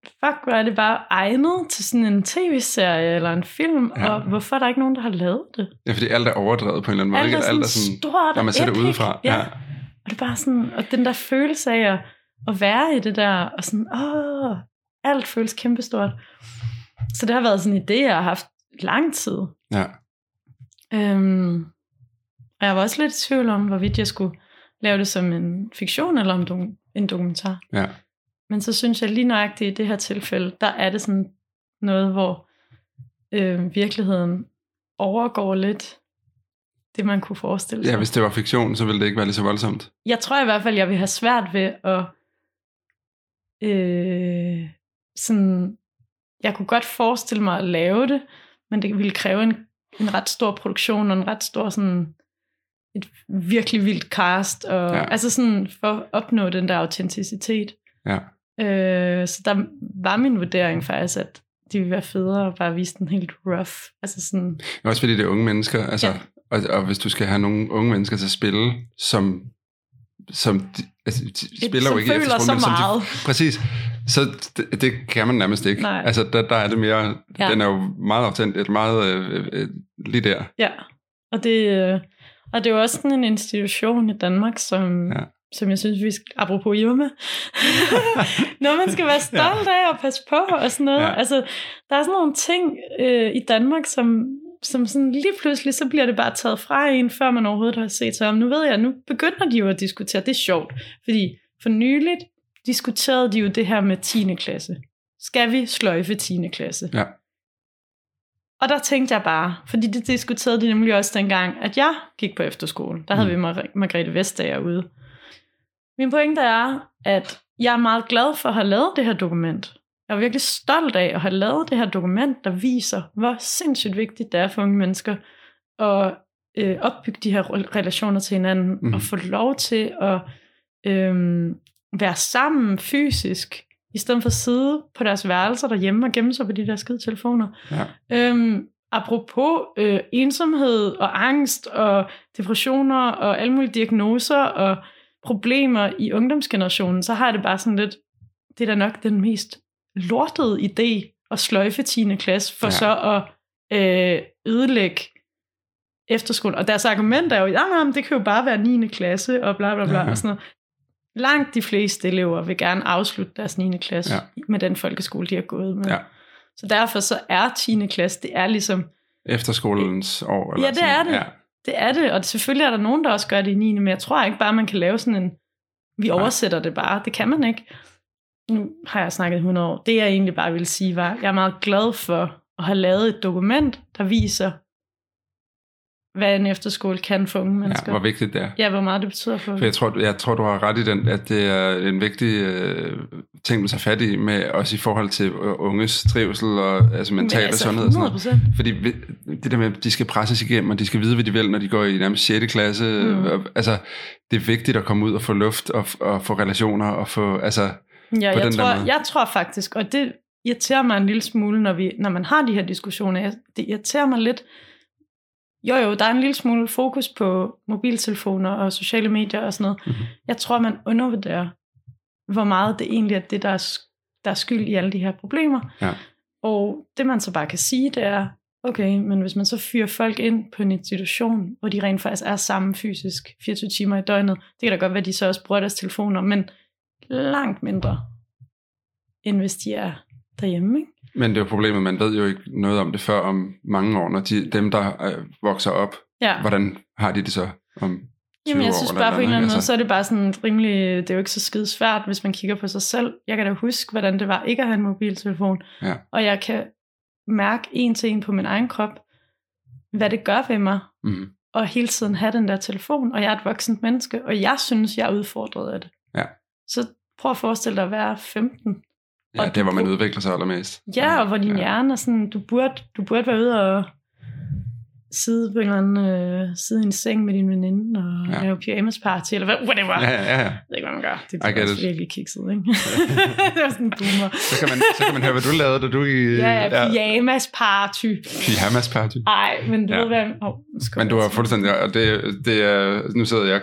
fuck, hvor er det bare egnet til sådan en tv-serie eller en film, Ja. og hvorfor er der ikke nogen, der har lavet det? Ja, fordi alt er overdrevet på en eller anden måde. Alt er sådan, alt er sådan stort når man ser det udefra. Ja. Ja. Og det er bare sådan, og den der følelse af at, at være i det der, og sådan, åh, alt føles kæmpestort. Så det har været sådan en idé, jeg har haft lang tid. ja. Øhm, og jeg var også lidt i tvivl om, hvorvidt jeg skulle lave det som en fiktion eller om do- en dokumentar. Ja. Men så synes jeg lige nøjagtigt i det her tilfælde, der er det sådan noget, hvor øh, virkeligheden overgår lidt det, man kunne forestille sig. ja, hvis det var fiktion, så ville det ikke være lige så voldsomt. Jeg tror i hvert fald, jeg vil have svært ved at øh, sådan, jeg kunne godt forestille mig at lave det, men det ville kræve en, en ret stor produktion og en ret stor sådan et virkelig vildt cast og Ja. altså sådan for at opnå den der autenticitet. Ja. Øh, så der var min vurdering faktisk, at det ville være federe at bare vise den helt rough. Altså sådan, Også fordi det er unge mennesker, altså, Ja. og, og hvis du skal have nogle unge mennesker til at spille, som, som de, altså, de spiller som jo ikke føler så men som meget. De, præcis, så det, det kan man nærmest ikke. Nej. Altså, der, der er det mere, ja. Ja. den er jo meget autentisk, meget øh, øh, lige der. Ja, og det, øh, og det er jo også sådan en institution i Danmark, som, Ja. ja. som jeg synes, vi skal, apropos Irma, noget man skal være stolt af og passe på og sådan noget. Ja. Ja. Altså, der er sådan nogle ting øh, i Danmark, som, som sådan lige pludselig, så bliver det bare taget fra en, før man overhovedet har set sig om. Nu ved jeg, nu begynder de jo at diskutere. Det er sjovt, fordi for nyligt diskuterede de jo det her med 10. klasse. Skal vi sløjfe 10. klasse? Ja. Og der tænkte jeg bare, fordi det diskuterede de nemlig også dengang, at jeg gik på efterskole. Der havde Mm. vi Mar- Margrethe Vestager ude. Min pointe er, at jeg er meget glad for at have lavet det her dokument. Jeg er virkelig stolt af at have lavet det her dokument, der viser, hvor sindssygt vigtigt det er for unge mennesker at øh, opbygge de her re- relationer til hinanden, Mhm. mm. og få lov til at øh, være sammen fysisk, i stedet for at sidde på deres værelser derhjemme og gemme sig på de der skide telefoner. Ja. Øhm, apropos øh, ensomhed og angst og depressioner og alle mulige diagnoser og problemer i ungdomsgenerationen, så har jeg det bare sådan lidt, det er da nok den mest lortede idé at sløjfe 10. klasse for Ja. så at øh, ødelægge efterskolen. Og deres argument er jo, nej, men det kan jo bare være 9. klasse og bla bla bla Ja. og sådan noget. Langt de fleste elever vil gerne afslutte deres 9. klasse Ja. med den folkeskole, de har gået med. Ja. Så derfor så er 10. klasse, det er ligesom, Efterskolens år. Eller Ja, det sådan. er det. Ja. det er det, og selvfølgelig er der nogen, der også gør det i 9. Men jeg tror ikke bare, man kan lave sådan en, vi Nej. oversætter det bare. Det kan man ikke. Nu har jeg snakket 100 år. Det jeg egentlig bare ville sige var, jeg er meget glad for at have lavet et dokument, der viser, hvad en efterskole kan for unge ja, mennesker. hvor vigtigt det er. Ja, hvor meget det betyder for For jeg tror, jeg tror, du har ret i den, at det er en vigtig øh, ting, man tager fat i, med, også i forhold til øh, unges trivsel og altså mental Men altså, sundhed. Og sådan noget. 100%. Fordi det der med, at de skal presses igennem, og de skal vide, hvad de vil, når de går i nærmest 6. klasse. Mm. Mm. Altså, det er vigtigt at komme ud og få luft, og, og få relationer, og få, altså, Ja, jeg tror, jeg tror faktisk, og det irriterer mig en lille smule, når, vi, når man har de her diskussioner. Det irriterer mig lidt. Jo, jo, der er en lille smule fokus på mobiltelefoner og sociale medier og sådan noget. Mhm. Jeg tror, man undervurderer, hvor meget det egentlig er det, der er, der er skyld i alle de her problemer. Ja. Og det man så bare kan sige, det er, okay, men hvis man så fyrer folk ind på en institution, hvor de rent faktisk er sammen fysisk 24 timer i døgnet, det kan da godt være, at de så også bruger deres telefoner, men langt mindre, end hvis de er derhjemme. Ikke? men det er jo problemet, man ved jo ikke noget om det før om mange år, når de, dem, der øh, vokser op, Ja. hvordan har de det så om 20 Jamen, jeg år synes bare på en eller anden måde, ikke? så er det bare sådan rimelig, det er jo ikke så skide svært, hvis man kigger på sig selv. Jeg kan da huske, hvordan det var ikke at have en mobiltelefon. Ja. Og jeg kan mærke en til en på min egen krop, hvad det gør ved mig, Mm. at hele tiden have den der telefon, og jeg er et voksent menneske, og jeg synes, jeg er udfordret af det. Ja. Så prøv at forestille dig at være 15. Ja, og det er, hvor man udvikler sig allermest. Ja, og hvor din ja. hjerne er sådan, du burde, du burde være ude og sidde på en eller anden, øh, sidde i en seng med din veninde og Ja. lave pyjamas party, eller hvad, whatever. Ja, ja, ja. Jeg ved ikke, hvad man gør. Det er også virkelig kikset, ikke? det var sådan en boomer. Så kan, man, så kan man høre, hvad du lavede, da du i... Ja, ja, pyjamas party. Pyjamas party. Ej, men du Ja. ved hvad... Oh, Men du har fuldstændig... Og det, det er, nu sidder jeg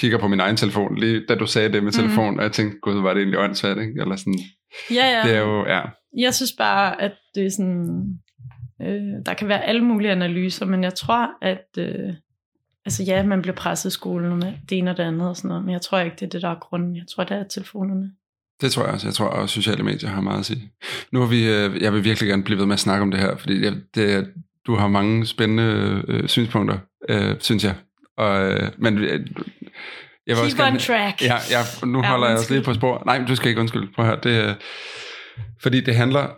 kigger på min egen telefon, lige da du sagde det med Mhm. telefon, mm. og jeg tænkte, gud, var det egentlig åndssvagt, ikke? Eller sådan, Ja, ja. det er jo, ja. Jeg synes bare, at det er sådan... Øh, der kan være alle mulige analyser, men jeg tror, at... Øh, altså ja, man bliver presset i skolen med det ene og det andet og sådan noget, men jeg tror ikke, det er det, der er grunden. Jeg tror, det er telefonerne. Det tror jeg også. Jeg tror også, sociale medier har meget at sige. Nu har vi, øh, jeg vil virkelig gerne blive ved med at snakke om det her, fordi jeg, det, du har mange spændende øh, synspunkter, øh, synes jeg. Og, øh, men øh, jeg vil også Keep on gerne, track. Ja, ja nu Ja, holder jeg os undskyld. lige på spor. Nej, du skal ikke undskylde. Prøv at høre. Det, er- fordi det handler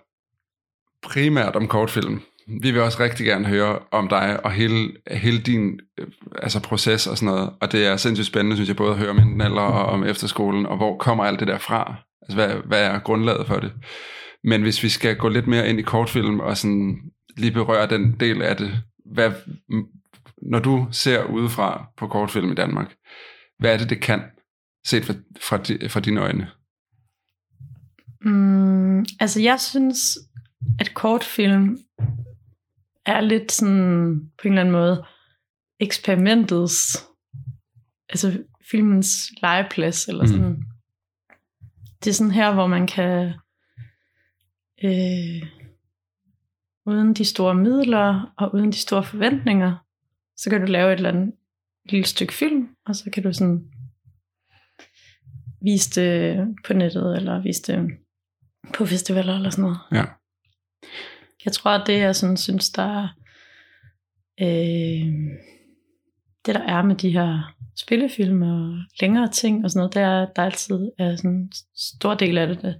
primært om kortfilm. Vi vil også rigtig gerne høre om dig og hele, hele din øh, altså proces og sådan noget. Og det er sindssygt spændende, synes jeg, både at høre om enten alder og om efterskolen, og hvor kommer alt det der fra? Altså, hvad, hvad er grundlaget for det? Men hvis vi skal gå lidt mere ind i kortfilm og sådan lige berøre den del af det, hvad, når du ser udefra på kortfilm i Danmark, hvad er det, det kan, set fra, fra, fra dine øjne? Mm, altså, jeg synes, at kortfilm er lidt sådan, på en eller anden måde, eksperimentets, altså filmens legeplads, eller Mhm. sådan. Mm. Det er sådan her, hvor man kan, øh, uden de store midler, og uden de store forventninger, så kan du lave et eller andet lille stykke film, og så kan du sådan vise det på nettet, eller vise det på festivaler eller sådan noget. Ja. Jeg tror, at det jeg sådan, synes, der er øh, det der er med de her spillefilm og længere ting og sådan noget, det er, at der altid er sådan en stor del af det. Der,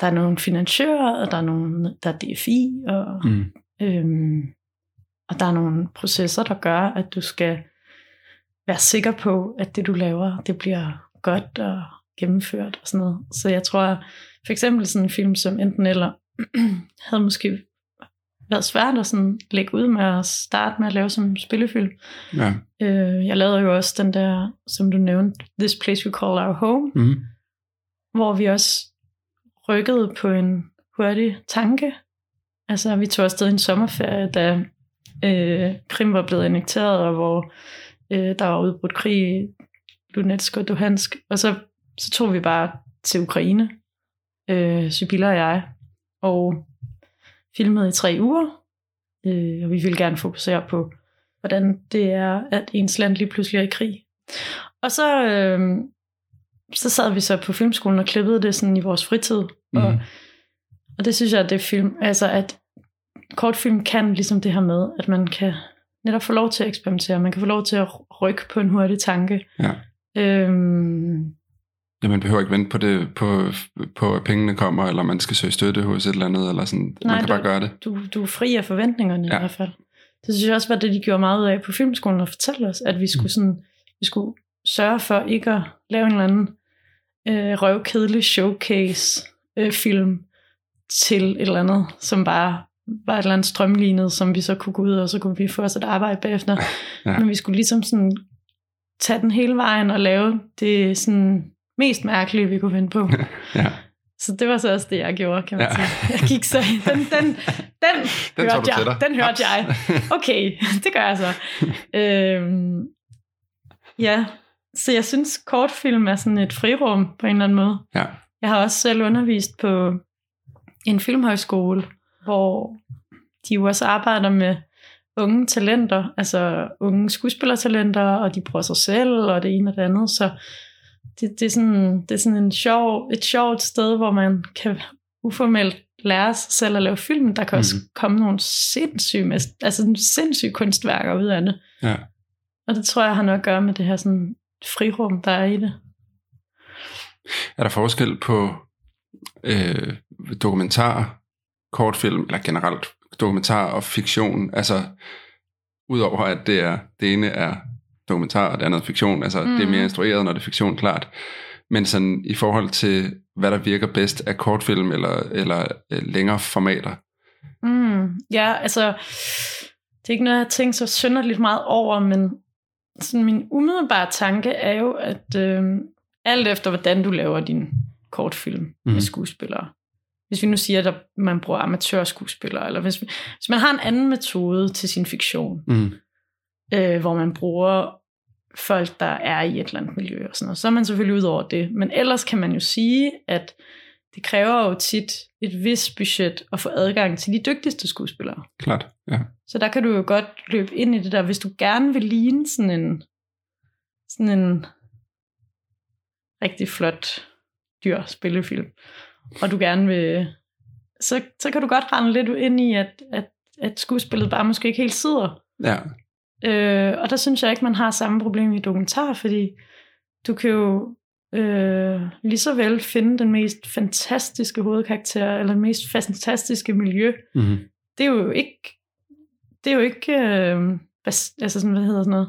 der er nogle finansiører, og der er, nogle, der er DFI, og, Mm. øhm, og der er nogle processer, der gør, at du skal være sikker på, at det du laver, det bliver godt og gennemført og sådan noget. Så jeg tror, for eksempel sådan en film som Enten Eller, havde måske været svært at sådan lægge ud med at starte med at lave som spillefilm. Ja. Øh, jeg lavede jo også den der, som du nævnte, This Place We Call Our Home, Mm. hvor vi også rykkede på en hurtig tanke. Altså, vi tog afsted en sommerferie, da øh, Krim var blevet annekteret, og hvor øh, der var udbrudt krig i Donetsk og Luhansk. Og så, så tog vi bare til Ukraine, øh, Sibylla og jeg, og filmede i tre uger. Øh, og vi ville gerne fokusere på, hvordan det er, at ens land lige pludselig er i krig. Og så, øh, så sad vi så på filmskolen og klippede det sådan i vores fritid. Mm. Og, Mhm. og det synes jeg, at det film, altså at kortfilm kan ligesom det her med, at man kan netop få lov til at eksperimentere, man kan få lov til at rykke på en hurtig tanke. Ja. Øhm, Ja, man behøver ikke vente på, det, på, på, at pengene kommer, eller man skal søge støtte hos et eller andet, eller sådan. Nej, man kan du- bare gøre det. du, du er fri af forventningerne ja. I hvert fald. Det synes jeg også var det, de gjorde meget ud af på filmskolen, at fortælle os, at vi skulle, sådan, vi skulle sørge for ikke at lave en eller anden øh, røvkedelig showcase øh, film til et eller andet, som bare var et eller andet strømlignet, som vi så kunne gå ud, og så kunne vi få os et arbejde bagefter. Ja. Men vi skulle ligesom sådan tage den hele vejen og lave det sådan mest mærkelige, vi kunne finde på. Ja. Så det var så også det, jeg gjorde, kan man Ja. sige. Jeg gik så, den, den, den, Den hørte jeg, den hørte Haps. jeg. Okay, det gør jeg så. øhm, ja, så jeg synes, kortfilm er sådan et frirum på en eller anden måde. Ja. Jeg har også selv undervist på en filmhøjskole, hvor de jo også arbejder med unge talenter, altså unge skuespillertalenter, og de bruger sig selv, og det ene og det andet, så det, det, er sådan, det er sådan en sjov, et sjovt sted, hvor man kan uformelt lære sig selv at lave film. Der kan også Mhm. komme nogle sindssyge, altså sindssyge kunstværker ud af det. Ja. Og det tror jeg har noget at gøre med det her sådan frirum, der er i det. Er der forskel på øh, dokumentar, kortfilm, eller generelt dokumentar og fiktion? Altså, udover at det, er, det ene er dokumentar, og det andet er fiktion. Altså, mm. det er mere Mhm. instrueret, når det er fiktion, klart. Men sådan i forhold til, hvad der virker bedst af kortfilm eller, eller øh, længere formater. Mm, ja, altså, det er ikke noget, jeg har tænkt så synderligt meget over, men sådan min umiddelbare tanke er jo, at øh, alt efter hvordan du laver din kortfilm mm. Mhm. med skuespillere, hvis vi nu siger, at man bruger amatørskuespillere, eller hvis, hvis man har en anden metode til sin fiktion, Mm. øh, hvor man bruger folk, der er i et eller andet miljø og sådan noget, så er man selvfølgelig ud over det. Men ellers kan man jo sige, at det kræver jo tit et vis budget at få adgang til de dygtigste skuespillere. Klart, ja. Så der kan du jo godt løbe ind i det der, hvis du gerne vil ligne sådan en, sådan en rigtig flot dyr spillefilm, og du gerne vil, så, så kan du godt rende lidt ind i, at, at, at skuespillet bare måske ikke helt sidder. Ja, Øh, og der synes jeg ikke, man har samme problem i dokumentar, fordi du kan jo øh, lige så vel finde den mest fantastiske hovedkarakter, eller det mest fantastiske miljø. mm-hmm. Det er jo ikke, det er jo ikke, øh, bas, altså sådan, hvad hedder sådan noget.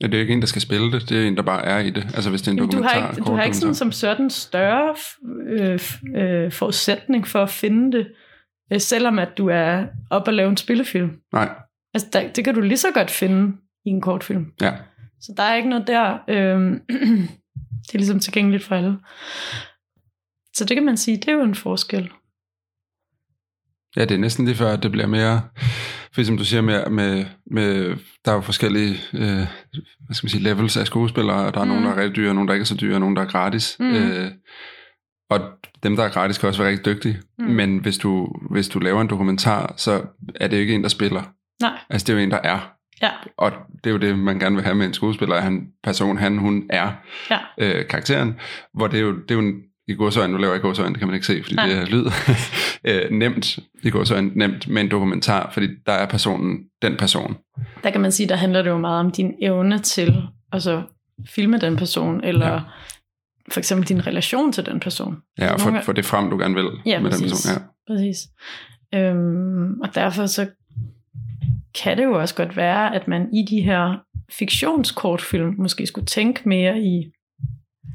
ja, det er jo ikke en, der skal spille det, det er en, der bare er i det. Altså, hvis det er en Jamen, du dokumentar, har ikke, du har ikke sådan som sådan større øh, øh, forudsætning for at finde det, øh, selvom at du er op og lave en spillefilm. Nej, Altså, der, det kan du lige så godt finde i en kortfilm. ja. Så der er ikke noget der. Øhm, det er ligesom tilgængeligt for alle. Så det kan man sige, det er jo en forskel. Ja, det er næsten lige før, at det bliver mere, for som du siger, med, med, med der er jo forskellige øh, hvad skal man sige, levels af skuespillere, der er mm. nogen, der er rigtig dyre, og nogen, der ikke er så dyre, og nogen, der er gratis. Mm. Øh, og dem, der er gratis, kan også være rigtig dygtige. Mm. Mm. Men hvis du, hvis du laver en dokumentar, så er det jo ikke en, der spiller. Nej, Altså, det er jo en, der er. ja, Og det er jo det, man gerne vil have med en skuespiller, at han, person, han, hun er ja. øh, karakteren, hvor det er jo, det er jo en, i godsøjne, nu laver jeg godsøjne, det kan man ikke se, fordi Nej. det er lyd, øh, nemt, i godsøjne, nemt med en dokumentar, fordi der er personen, den person. Der kan man sige, der handler det jo meget om din evne til at så filme den person, eller Ja. for eksempel din relation til den person. Ja, og få, få det frem, du gerne vil Ja, med den præcis. person. Ja. Præcis. Øhm, og derfor så kan det jo også godt være, at man i de her fiktionskortfilm måske skulle tænke mere i,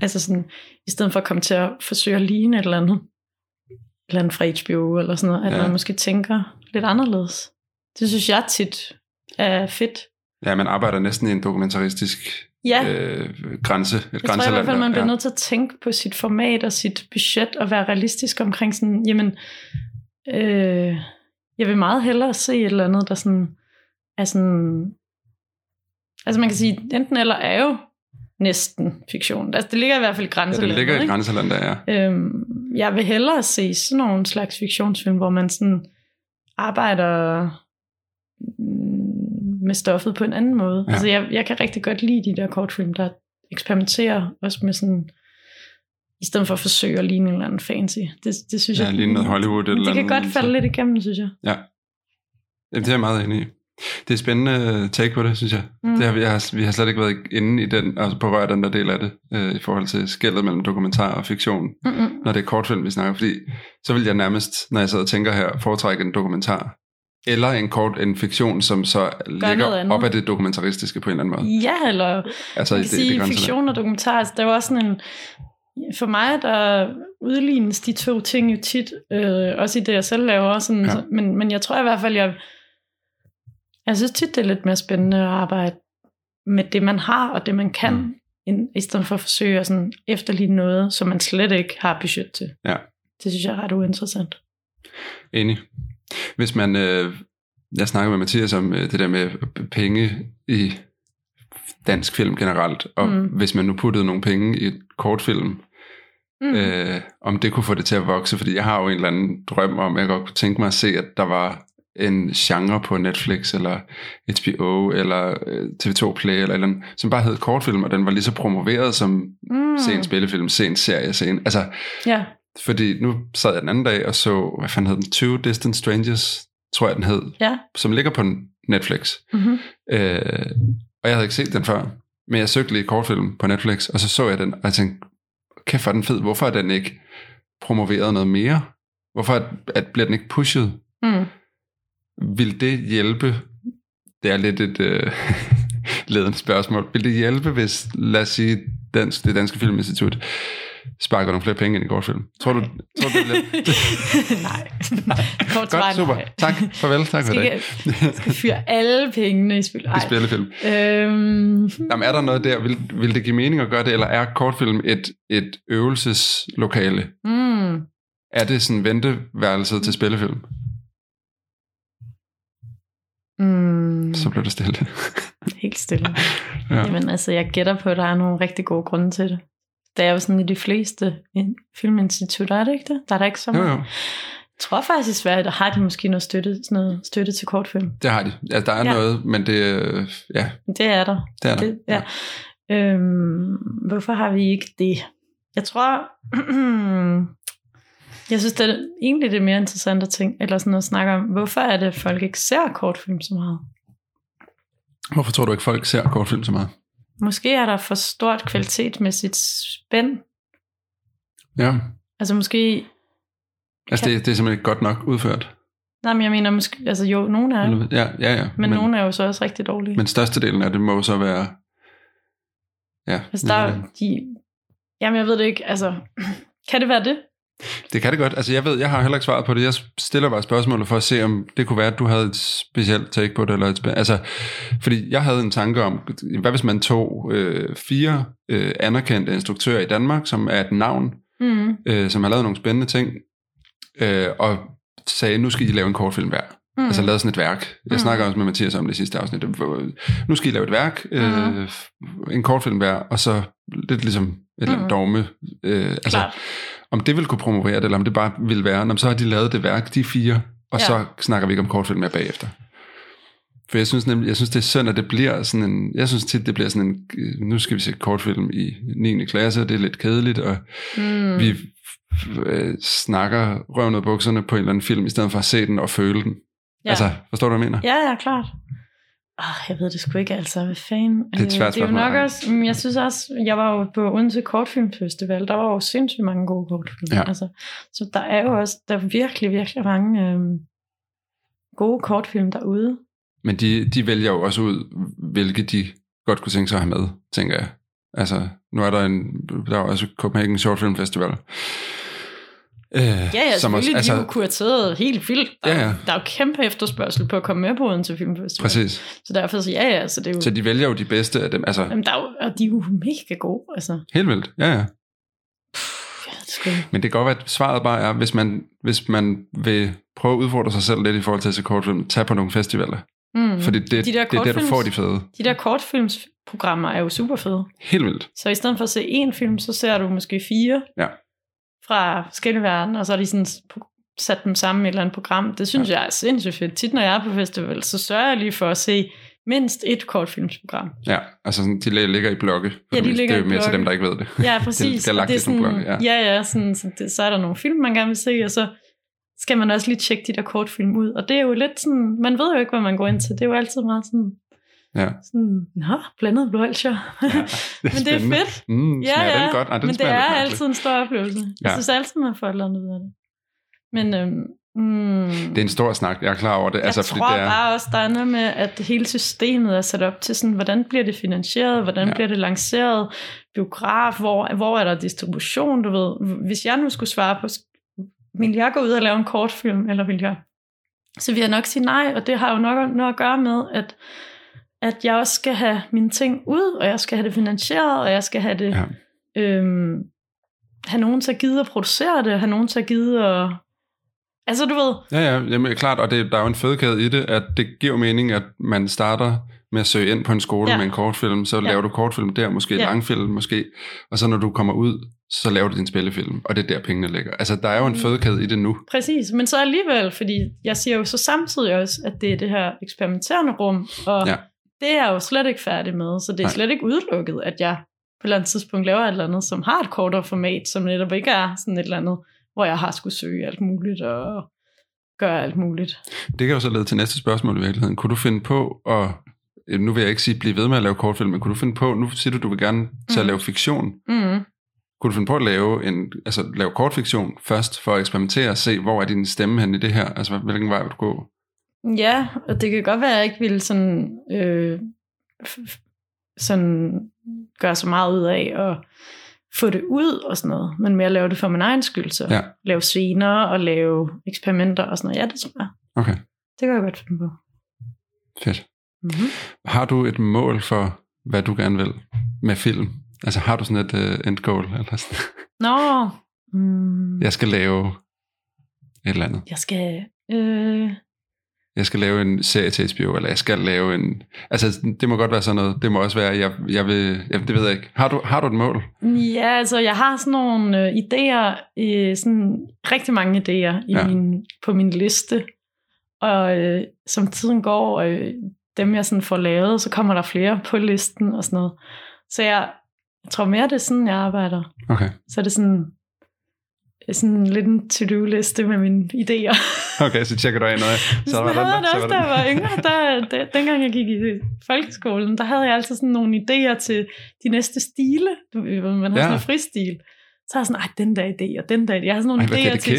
altså sådan, i stedet for at komme til at forsøge at ligne et eller andet, et eller andet fra HBO eller sådan noget, at Ja. man måske tænker lidt anderledes. Det synes jeg tit er fedt. ja, man arbejder næsten i en dokumentaristisk Ja, øh, grænse, et Jeg tror i grænseland. hvert fald, man bliver ja. nødt til at tænke på sit format og sit budget og være realistisk omkring sådan, jamen, øh, jeg vil meget hellere se et eller andet, der sådan, er sådan, altså man kan sige, enten eller er jo næsten fiktion. Altså det ligger i hvert fald i Ja, grænselandet. det ligger i et ikke? grænseland, der er. Øhm, jeg vil hellere se sådan nogle slags fiktionsfilm, hvor man sådan arbejder mm, med stoffet på en anden måde. Ja. Ja. Altså jeg, jeg kan rigtig godt lide de der kortfilm, der eksperimenterer også med sådan, i stedet for at forsøge at ligne en eller anden fancy. Det, det synes Ja, jeg, ligne noget Hollywood eller Det kan andet, godt falde så- lidt igennem, synes jeg. Ja. Jamen, det er jeg meget enig i. Det er spændende take på det, synes jeg. Mm. Det har, vi, har, vi har slet ikke været inde i den, altså på den der del af det, øh, i forhold til skældet mellem dokumentar og fiktion, Mm-mm. når det er kortfilm, vi snakker. Fordi så vil jeg nærmest, når jeg sidder og tænker her, foretrække en dokumentar. Eller en kort en fiktion, som så noget ligger op af det dokumentaristiske på en eller anden måde. Ja, eller Altså, man kan det, sige, det fiktion og dokumentar, altså, der er jo også sådan en, for mig, der udlignes de to ting jo tit, øh, også i det, jeg selv laver, sådan, ja. så, men, men jeg tror i hvert fald, jeg, jeg synes tit, det er lidt mere spændende at arbejde med det, man har, og det, man kan, Mm. end, i stedet for at forsøge at sådan efterligne noget, som man slet ikke har budget til. Ja. Det synes jeg er ret uinteressant. Enig. Hvis man, øh, jeg snakker med Mathias om øh, det der med penge i dansk film generelt, og mm. Hvis man nu puttede nogle penge i et kortfilm, Mm. øh, om det kunne få det til at vokse, fordi jeg har jo en eller anden drøm om, jeg godt kunne tænke mig at se, at der var en genre på Netflix, eller HBO, eller øh, TV2 Play, eller, eller som bare hed kortfilm, og den var lige så promoveret som mm. se en spillefilm, se en serie, se en, altså Ja, fordi nu sad jeg den anden dag og så, hvad fanden hed den? Two Distant Strangers, tror jeg den hed, ja. som ligger på Netflix. Mm-hmm. Øh, og jeg havde ikke set den før, men jeg søgte lige kortfilm på Netflix, og så så jeg den, og jeg tænkte, kæft hvor den fed, hvorfor er den ikke promoveret noget mere? Hvorfor at, at bliver den ikke pushet? Mm. Vil det hjælpe? Det er lidt et øh, ledende spørgsmål. Vil det hjælpe, hvis, lad os sige, dansk, det danske filminstitut sparker nogle flere penge ind i kortfilm? Tror du, tror du det bliver... nej. nej. Kort Godt, super. nej. Tak, farvel, tak for det. ikke, skal fyre alle pengene i spil. I spillefilm. Øhm, Jamen, er der noget der? Vil, vil det give mening at gøre det, eller er kortfilm et, et øvelseslokale? mm, Er det sådan venteværelset til spillefilm? Mm, Så bliver det stille. helt stille. ja. Jamen altså, jeg gætter på, at der er nogle rigtig gode grunde til det. Det er jo sådan i de fleste in- filminstitutter, er det ikke det? Der er der ikke så Jo, meget. jo. Jeg tror faktisk i Sverige, der har de måske noget støtte, sådan noget støtte til kortfilm. Det har de. Ja, der er ja. Ja. noget, men det, ja, Det er der. det er der. Det, ja. Øhm, hvorfor har vi ikke det? Jeg tror, jeg synes, det er egentlig det er mere interessant at tænke, eller sådan at snakke om, hvorfor er det, at folk ikke ser kortfilm så meget? Hvorfor tror du ikke, folk ser kortfilm så meget? Måske er der for stort kvalitetsmæssigt spænd. Ja, Altså måske, altså det, det er simpelthen ikke godt nok udført. nej, men jeg mener måske, altså jo, nogle er, Ja, ja, ja. men, men nogle er jo så også rigtig dårlige. men størstedelen af det må så være... Ja, altså der, er de, jamen jeg ved det ikke, altså, kan det være det? Det kan det godt. Altså, jeg ved, jeg har heller ikke svaret på det. Jeg stiller bare spørgsmålet for at se, om det kunne være, at du havde et specielt take på det. Eller et, altså, fordi jeg havde en tanke om, hvad hvis man tog øh, fire øh, anerkendte instruktører i Danmark, som er et navn, Mm. øh, som har lavet nogle spændende ting, øh, og sagde, nu skal I lave en kortfilm hver. Mm. Altså lavet sådan et værk. Jeg Mm. snakker også med Mathias om det sidste afsnit. Nu skal I lave et værk, øh, Mhm. en kortfilm hver, og så lidt ligesom et eller andet Mhm. dogme. Øh, altså, Klart. Om det vil kunne promovere det, eller om det bare vil være, når så har de lavet det værk, de fire, og ja. Så snakker vi ikke om kortfilm mere bagefter. For jeg synes nemlig, jeg synes det er synd, at det bliver sådan en, jeg synes tit, det bliver sådan en, øh, nu skal vi se kortfilm i 9. klasse, og det er lidt kedeligt, og mm. vi øh, snakker røven ud af bukserne på en eller anden film, i stedet for at se den og føle den. Ja. Altså, forstår du, hvad jeg mener? Ja, ja, klart. Oh, jeg ved det sgu ikke, altså. Hvad fanden? Det er et svært det er jo nok også, jeg synes også, jeg var jo på Odense Kortfilmfestival, der var jo sindssygt mange gode kortfilm. Ja. Altså, så der er jo også, der er virkelig, virkelig mange øhm, gode kortfilm derude. Men de, de vælger jo også ud, hvilke de godt kunne tænke sig at have med, tænker jeg. Altså, nu er der en, der er også Copenhagen Short Film Festival. Øh, Ja, ja, som selvfølgelig, også, de er jo kurateret helt vildt. Der, Ja, ja. der er jo kæmpe efterspørgsel på at komme med på Odense Filmfestival. Præcis. Så derfor så ja, ja, så det er jo, Så de vælger jo de bedste af dem. Altså, jamen, der er jo, og de er jo mega gode, altså. helt vildt. Ja, ja. Ja, det skal Men det kan godt være, at svaret bare er, hvis man, hvis man vil prøve at udfordre sig selv lidt i forhold til at se kortfilm, tag på nogle festivaler. mm. Fordi det, De det der er der, du får de fede. De der kortfilmsprogrammer er jo super fede. Helt vildt. Så i stedet for at se én film, så ser du måske fire Ja. Fra forskellige verdener, og så er de sådan sat dem sammen i et eller andet program. Det synes ja. jeg er sindssygt fedt. Tit når jeg er på festival, så sørger jeg lige for at se mindst et kortfilmsprogram. Ja, altså sådan, de lig- ligger i blokke. Ja, de det ligger det er jo mere til dem, der ikke ved det. Ja, præcis. det er lagt i sådan nogle blokke, ja. ja, ja sådan, så, det, så er der nogle film, man gerne vil se, og så skal man også lige tjekke de der kortfilm ud. Og det er jo lidt sådan, man ved jo ikke, hvad man går ind til. Det er jo altid meget sådan, Ja. sådan nå, blandet bolcher. ja. Men det er fedt. Mm, Ja, ja, den godt? Ej, den men det er lidt mærkeligt. altid en stor oplevelse. Jeg Ja. synes altid, man får et eller andet ud af det. Men øhm, mm, Det er en stor snak, jeg er klar over det. jeg altså, tror fordi det er, bare også, der er noget med, at hele systemet er sat op til sådan, hvordan bliver det finansieret, hvordan ja. bliver det lanceret, biograf, hvor, hvor er der distribution, du ved. Hvis jeg nu skulle svare på, vil jeg gå ud og lave en kortfilm, eller vil jeg? Så vil jeg nok sige nej, og det har jo nok noget at gøre med, at at jeg også skal have mine ting ud, og jeg skal have det finansieret, og jeg skal have det, Ja. øhm, have nogen til at gide at producere det, have nogen til at gide at... Altså, du ved, Ja, ja, jamen, klart, og det, der er jo en fødekæde i det, at det giver mening, at man starter med at søge ind på en skole ja. Med en kortfilm, så ja. Laver du kortfilm der, måske. Ja. langfilm, måske, og så når du kommer ud, så laver du din spillefilm, og det er der pengene ligger. Altså, der er jo en Mm. fødekæde i det nu. præcis. Men så alligevel, fordi jeg siger jo så samtidig også, at det er det her eksperimenterende rum, og Ja. Det er jeg jo slet ikke færdig med, så det er Nej. slet ikke udelukket, at jeg på et eller andet tidspunkt laver et eller andet, som har et kortere format, som netop ikke er sådan et eller andet, hvor jeg har skulle søge alt muligt og gøre alt muligt. Det kan jo så lede til næste spørgsmål i virkeligheden. Kunne du finde på at, øh, nu vil jeg ikke sige blive ved med at lave kortfilm, men kunne du finde på, nu siger du, du vil gerne til at Mhm. lave fiktion. Mm. Kunne du finde på at lave, en, altså, lave kortfiktion først, for at eksperimentere og se, hvor er din stemme hen i det her? Altså, hvilken vej vil du gå? Ja, og det kan godt være, at jeg ikke ville sådan, øh, sådan gøre så meget ud af at få det ud og sådan noget, men mere lave det for min egen skyld, så Ja. lave scener og lave eksperimenter og sådan noget. Ja, det tror jeg. Okay, Det kan jeg godt finde på. fedt. Mm-hmm. Har du et mål for, hvad du gerne vil med film? Altså, har du sådan et uh, end goal? Eller sådan? Nå, mm, Jeg skal lave et eller andet. jeg skal... Øh, Jeg skal lave en serie til HBO, eller jeg skal lave en... Altså, det må godt være sådan noget. Det må også være, jeg, jeg vil... Jeg, det ved jeg ikke. Har du, har du et mål? Ja, altså jeg har sådan nogle øh, idéer, øh, sådan rigtig mange idéer i Ja. min, på min liste. Og øh, som tiden går, øh, dem jeg sådan får lavet, så kommer der flere på listen og sådan noget. Så jeg, jeg tror mere, det er sådan, jeg arbejder. Okay. Så er det sådan, sådan lidt en to-do-liste med mine idéer. Okay, så tjekker du af noget. Så var sådan havde jeg det så også, var da jeg var yngre. Der, der, dengang jeg gik i folkeskolen, der havde jeg altid sådan nogle idéer til de næste stile. Man har Ja. ja. sådan en fristil. Så har jeg sådan, ej, den der idé, og den der idé. Jeg har sådan nogle Ej, idéer til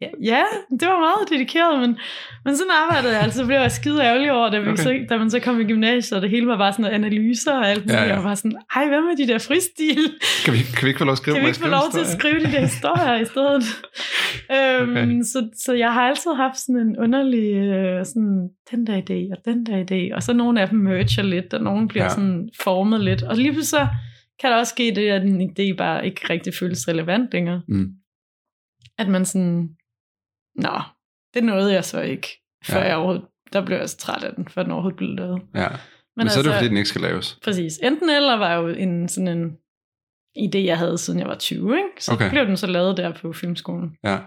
Ja, ja, det var meget dedikeret, men, men sådan arbejdede jeg altså. Så blev jeg skide ærgerlig over, da, vi Okay. så, da man så kom i gymnasiet, og det hele var bare sådan noget analyser og alt muligt. Ja, Ja. Jeg var bare sådan, ej, hvad med de der fristil? Kan vi, kan vi ikke få lov at skrive Kan vi ikke få lov til at skrive de der historier i stedet? øhm, Okay. så, så jeg har altid haft sådan en underlig, øh, sådan, den der idé og den der idé, og så nogle af dem merger lidt, og nogle bliver ja. sådan formet lidt. Og lige pludselig så kan der også ske det, at en idé bare ikke rigtig føles relevant længere. Mm. At man sådan, nå, det nåede jeg så ikke, før Ja. jeg overhovedet, der blev jeg så træt af den, før den overhovedet blev lavet. Ja. Men, Men så er det jo, fordi den ikke skal laves. Præcis. Enten eller var jo en sådan en idé, jeg havde siden jeg var 20, ikke? Så Okay. blev den så lavet der på filmskolen. Ja.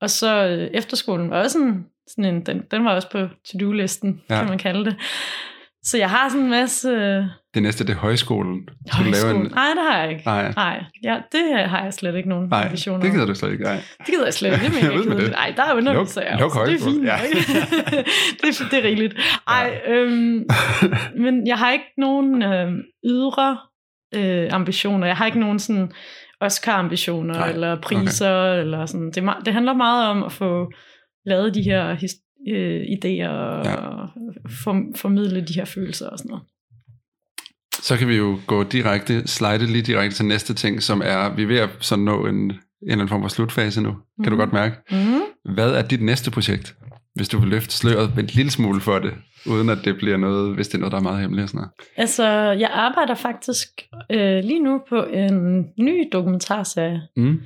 Og så øh, efterskolen var også en Sådan en, den, den var også på to-do-listen, ja. kan man kalde det. Så jeg har sådan en masse... Det næste, det er højskolen. Skal du højskole. lave en... Nej, det har jeg ikke. Nej. Nej, ja, det har jeg slet ikke nogen Nej, ambitioner det gider du slet ikke. Nej. Det gider jeg slet ikke. Det Jeg ved jeg det. Nej, der er underviser Luk- luk Det er fint. ja. det, er, det er rigeligt. Ej, øhm, men jeg har ikke nogen øh, ydre øh, ambitioner. Jeg har ikke nogen sådan Oscar-ambitioner Nej, eller priser. Okay. Eller sådan. Det, det handler meget om at få lavet de her øh, idéer og Ja. for, formidle de her følelser og sådan noget. Så kan vi jo gå direkte, slide lige direkte til næste ting, som er, vi er ved at sådan nå en, en eller anden form for slutfase nu. Kan du Mhm. godt mærke? Mm. Hvad er dit næste projekt? Hvis du vil løfte sløret en lille smule for det, uden at det bliver noget, hvis det er noget, der er meget hemmeligt. og Sådan noget. Altså, jeg arbejder faktisk øh, lige nu på en ny dokumentarserie. Mm.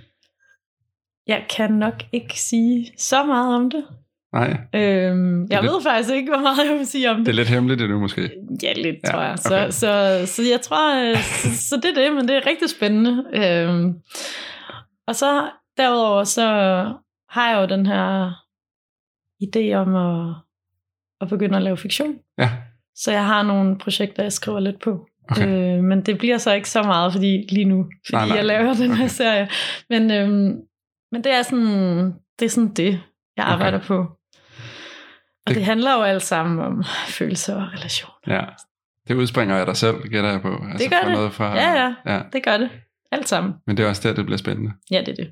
Jeg kan nok ikke sige så meget om det. Nej, Øhm, jeg lidt- ved faktisk ikke, hvor meget jeg vil sige om det det. er lidt hemmeligt endnu måske. Ja, lidt, Ja, tror jeg. okay. Så, så, så jeg tror, øh, så, så det er det, men det er rigtig spændende. Øhm, og så derudover, så har jeg jo den her idé om at, at begynde at lave fiktion. Ja, Så jeg har nogle projekter, jeg skriver lidt på. Okay. Øh, men det bliver så ikke så meget, fordi lige nu, fordi Nej, nej. jeg laver den her Okay. serie. Men, øhm, men det er sådan det, er sådan det jeg Okay. arbejder på. Og Det- det, handler jo alt sammen om følelser og relationer. ja. Det udspringer af dig selv, gætter jeg på. Altså gør fra det. Noget fra, Ja, ja. ja. Det gør det. Alt sammen. Men det er også der, det bliver spændende. Ja, det er det.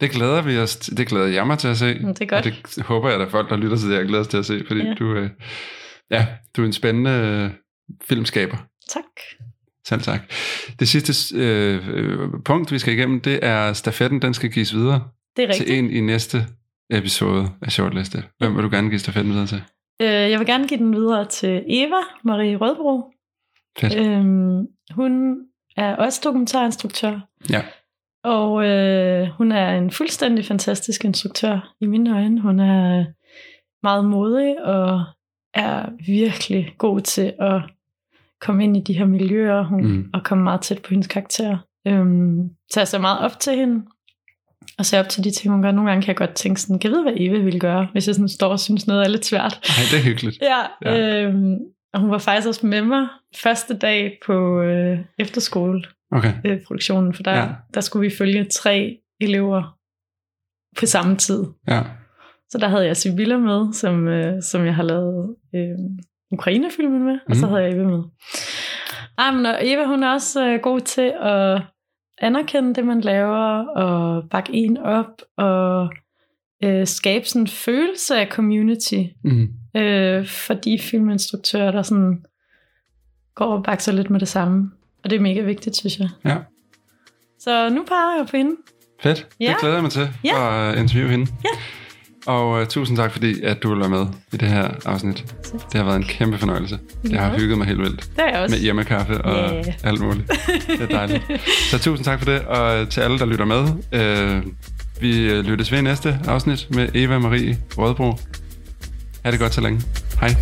Det glæder vi os, det glæder jeg mig til at se. Mm, det er godt. Og det håber jeg, at folk, der lytter til det, jeg glæder sig til at se, fordi Ja. du, øh, ja, du er en spændende øh, filmskaber. Tak. Selv tak. Det sidste øh, øh, punkt, vi skal igennem, det er stafetten, den skal gives videre Det er til rigtigt. en i næste episode af Shortlisted. Hvem vil du gerne give stafetten videre til? Øh, jeg vil gerne give den videre til Eva Marie Rødbro. Fedt. Øhm, hun er også dokumentarinstruktør. Ja. Og øh, hun er en fuldstændig fantastisk instruktør i mine øjne. Hun er meget modig og er virkelig god til at komme ind i de her miljøer hun, Mm. og komme meget tæt på hendes karakter. Øhm, så jeg ser meget op til hende og ser op til de ting, hun gør. Nogle gange kan jeg godt tænke sådan, kan jeg vide, hvad Eva ville gøre, hvis jeg sådan står og synes noget er lidt svært. Ej, det er hyggeligt. Ja, Ja. Øhm, og hun var faktisk også med mig første dag på øh, efterskoleproduktionen, Okay. øh, produktionen, for der, Ja. der skulle vi følge tre elever på samme tid. Ja. Så der havde jeg Sibylla med, som, øh, som jeg har lavet øh, Ukraine-filmen med, og så Mhm. havde jeg Eva med. Ej, men og Eva, hun er også øh, god til at anerkende det, man laver, og bakke en op, og øh, skabe sådan en følelse af community Mm. øh, for de filminstruktører, der sådan går og bakser lidt med det samme. Og det er mega vigtigt, synes jeg. Ja. Så nu peger jeg på hende. Fedt. Ja. Det glæder jeg mig til Ja. at interviewe hende. Ja. Og uh, tusind tak, fordi at du vil være med i det her afsnit. Det har været en kæmpe fornøjelse. Jeg har Ja. hygget mig helt vildt. Det er også. Med hjemmekaffe og Ja. alt muligt. Det er dejligt. Så tusind tak for det, og til alle, der lytter med. Øh, vi lyttes ved i næste afsnit med Eva Marie Rødbro. Ha' det godt så længe. Hej.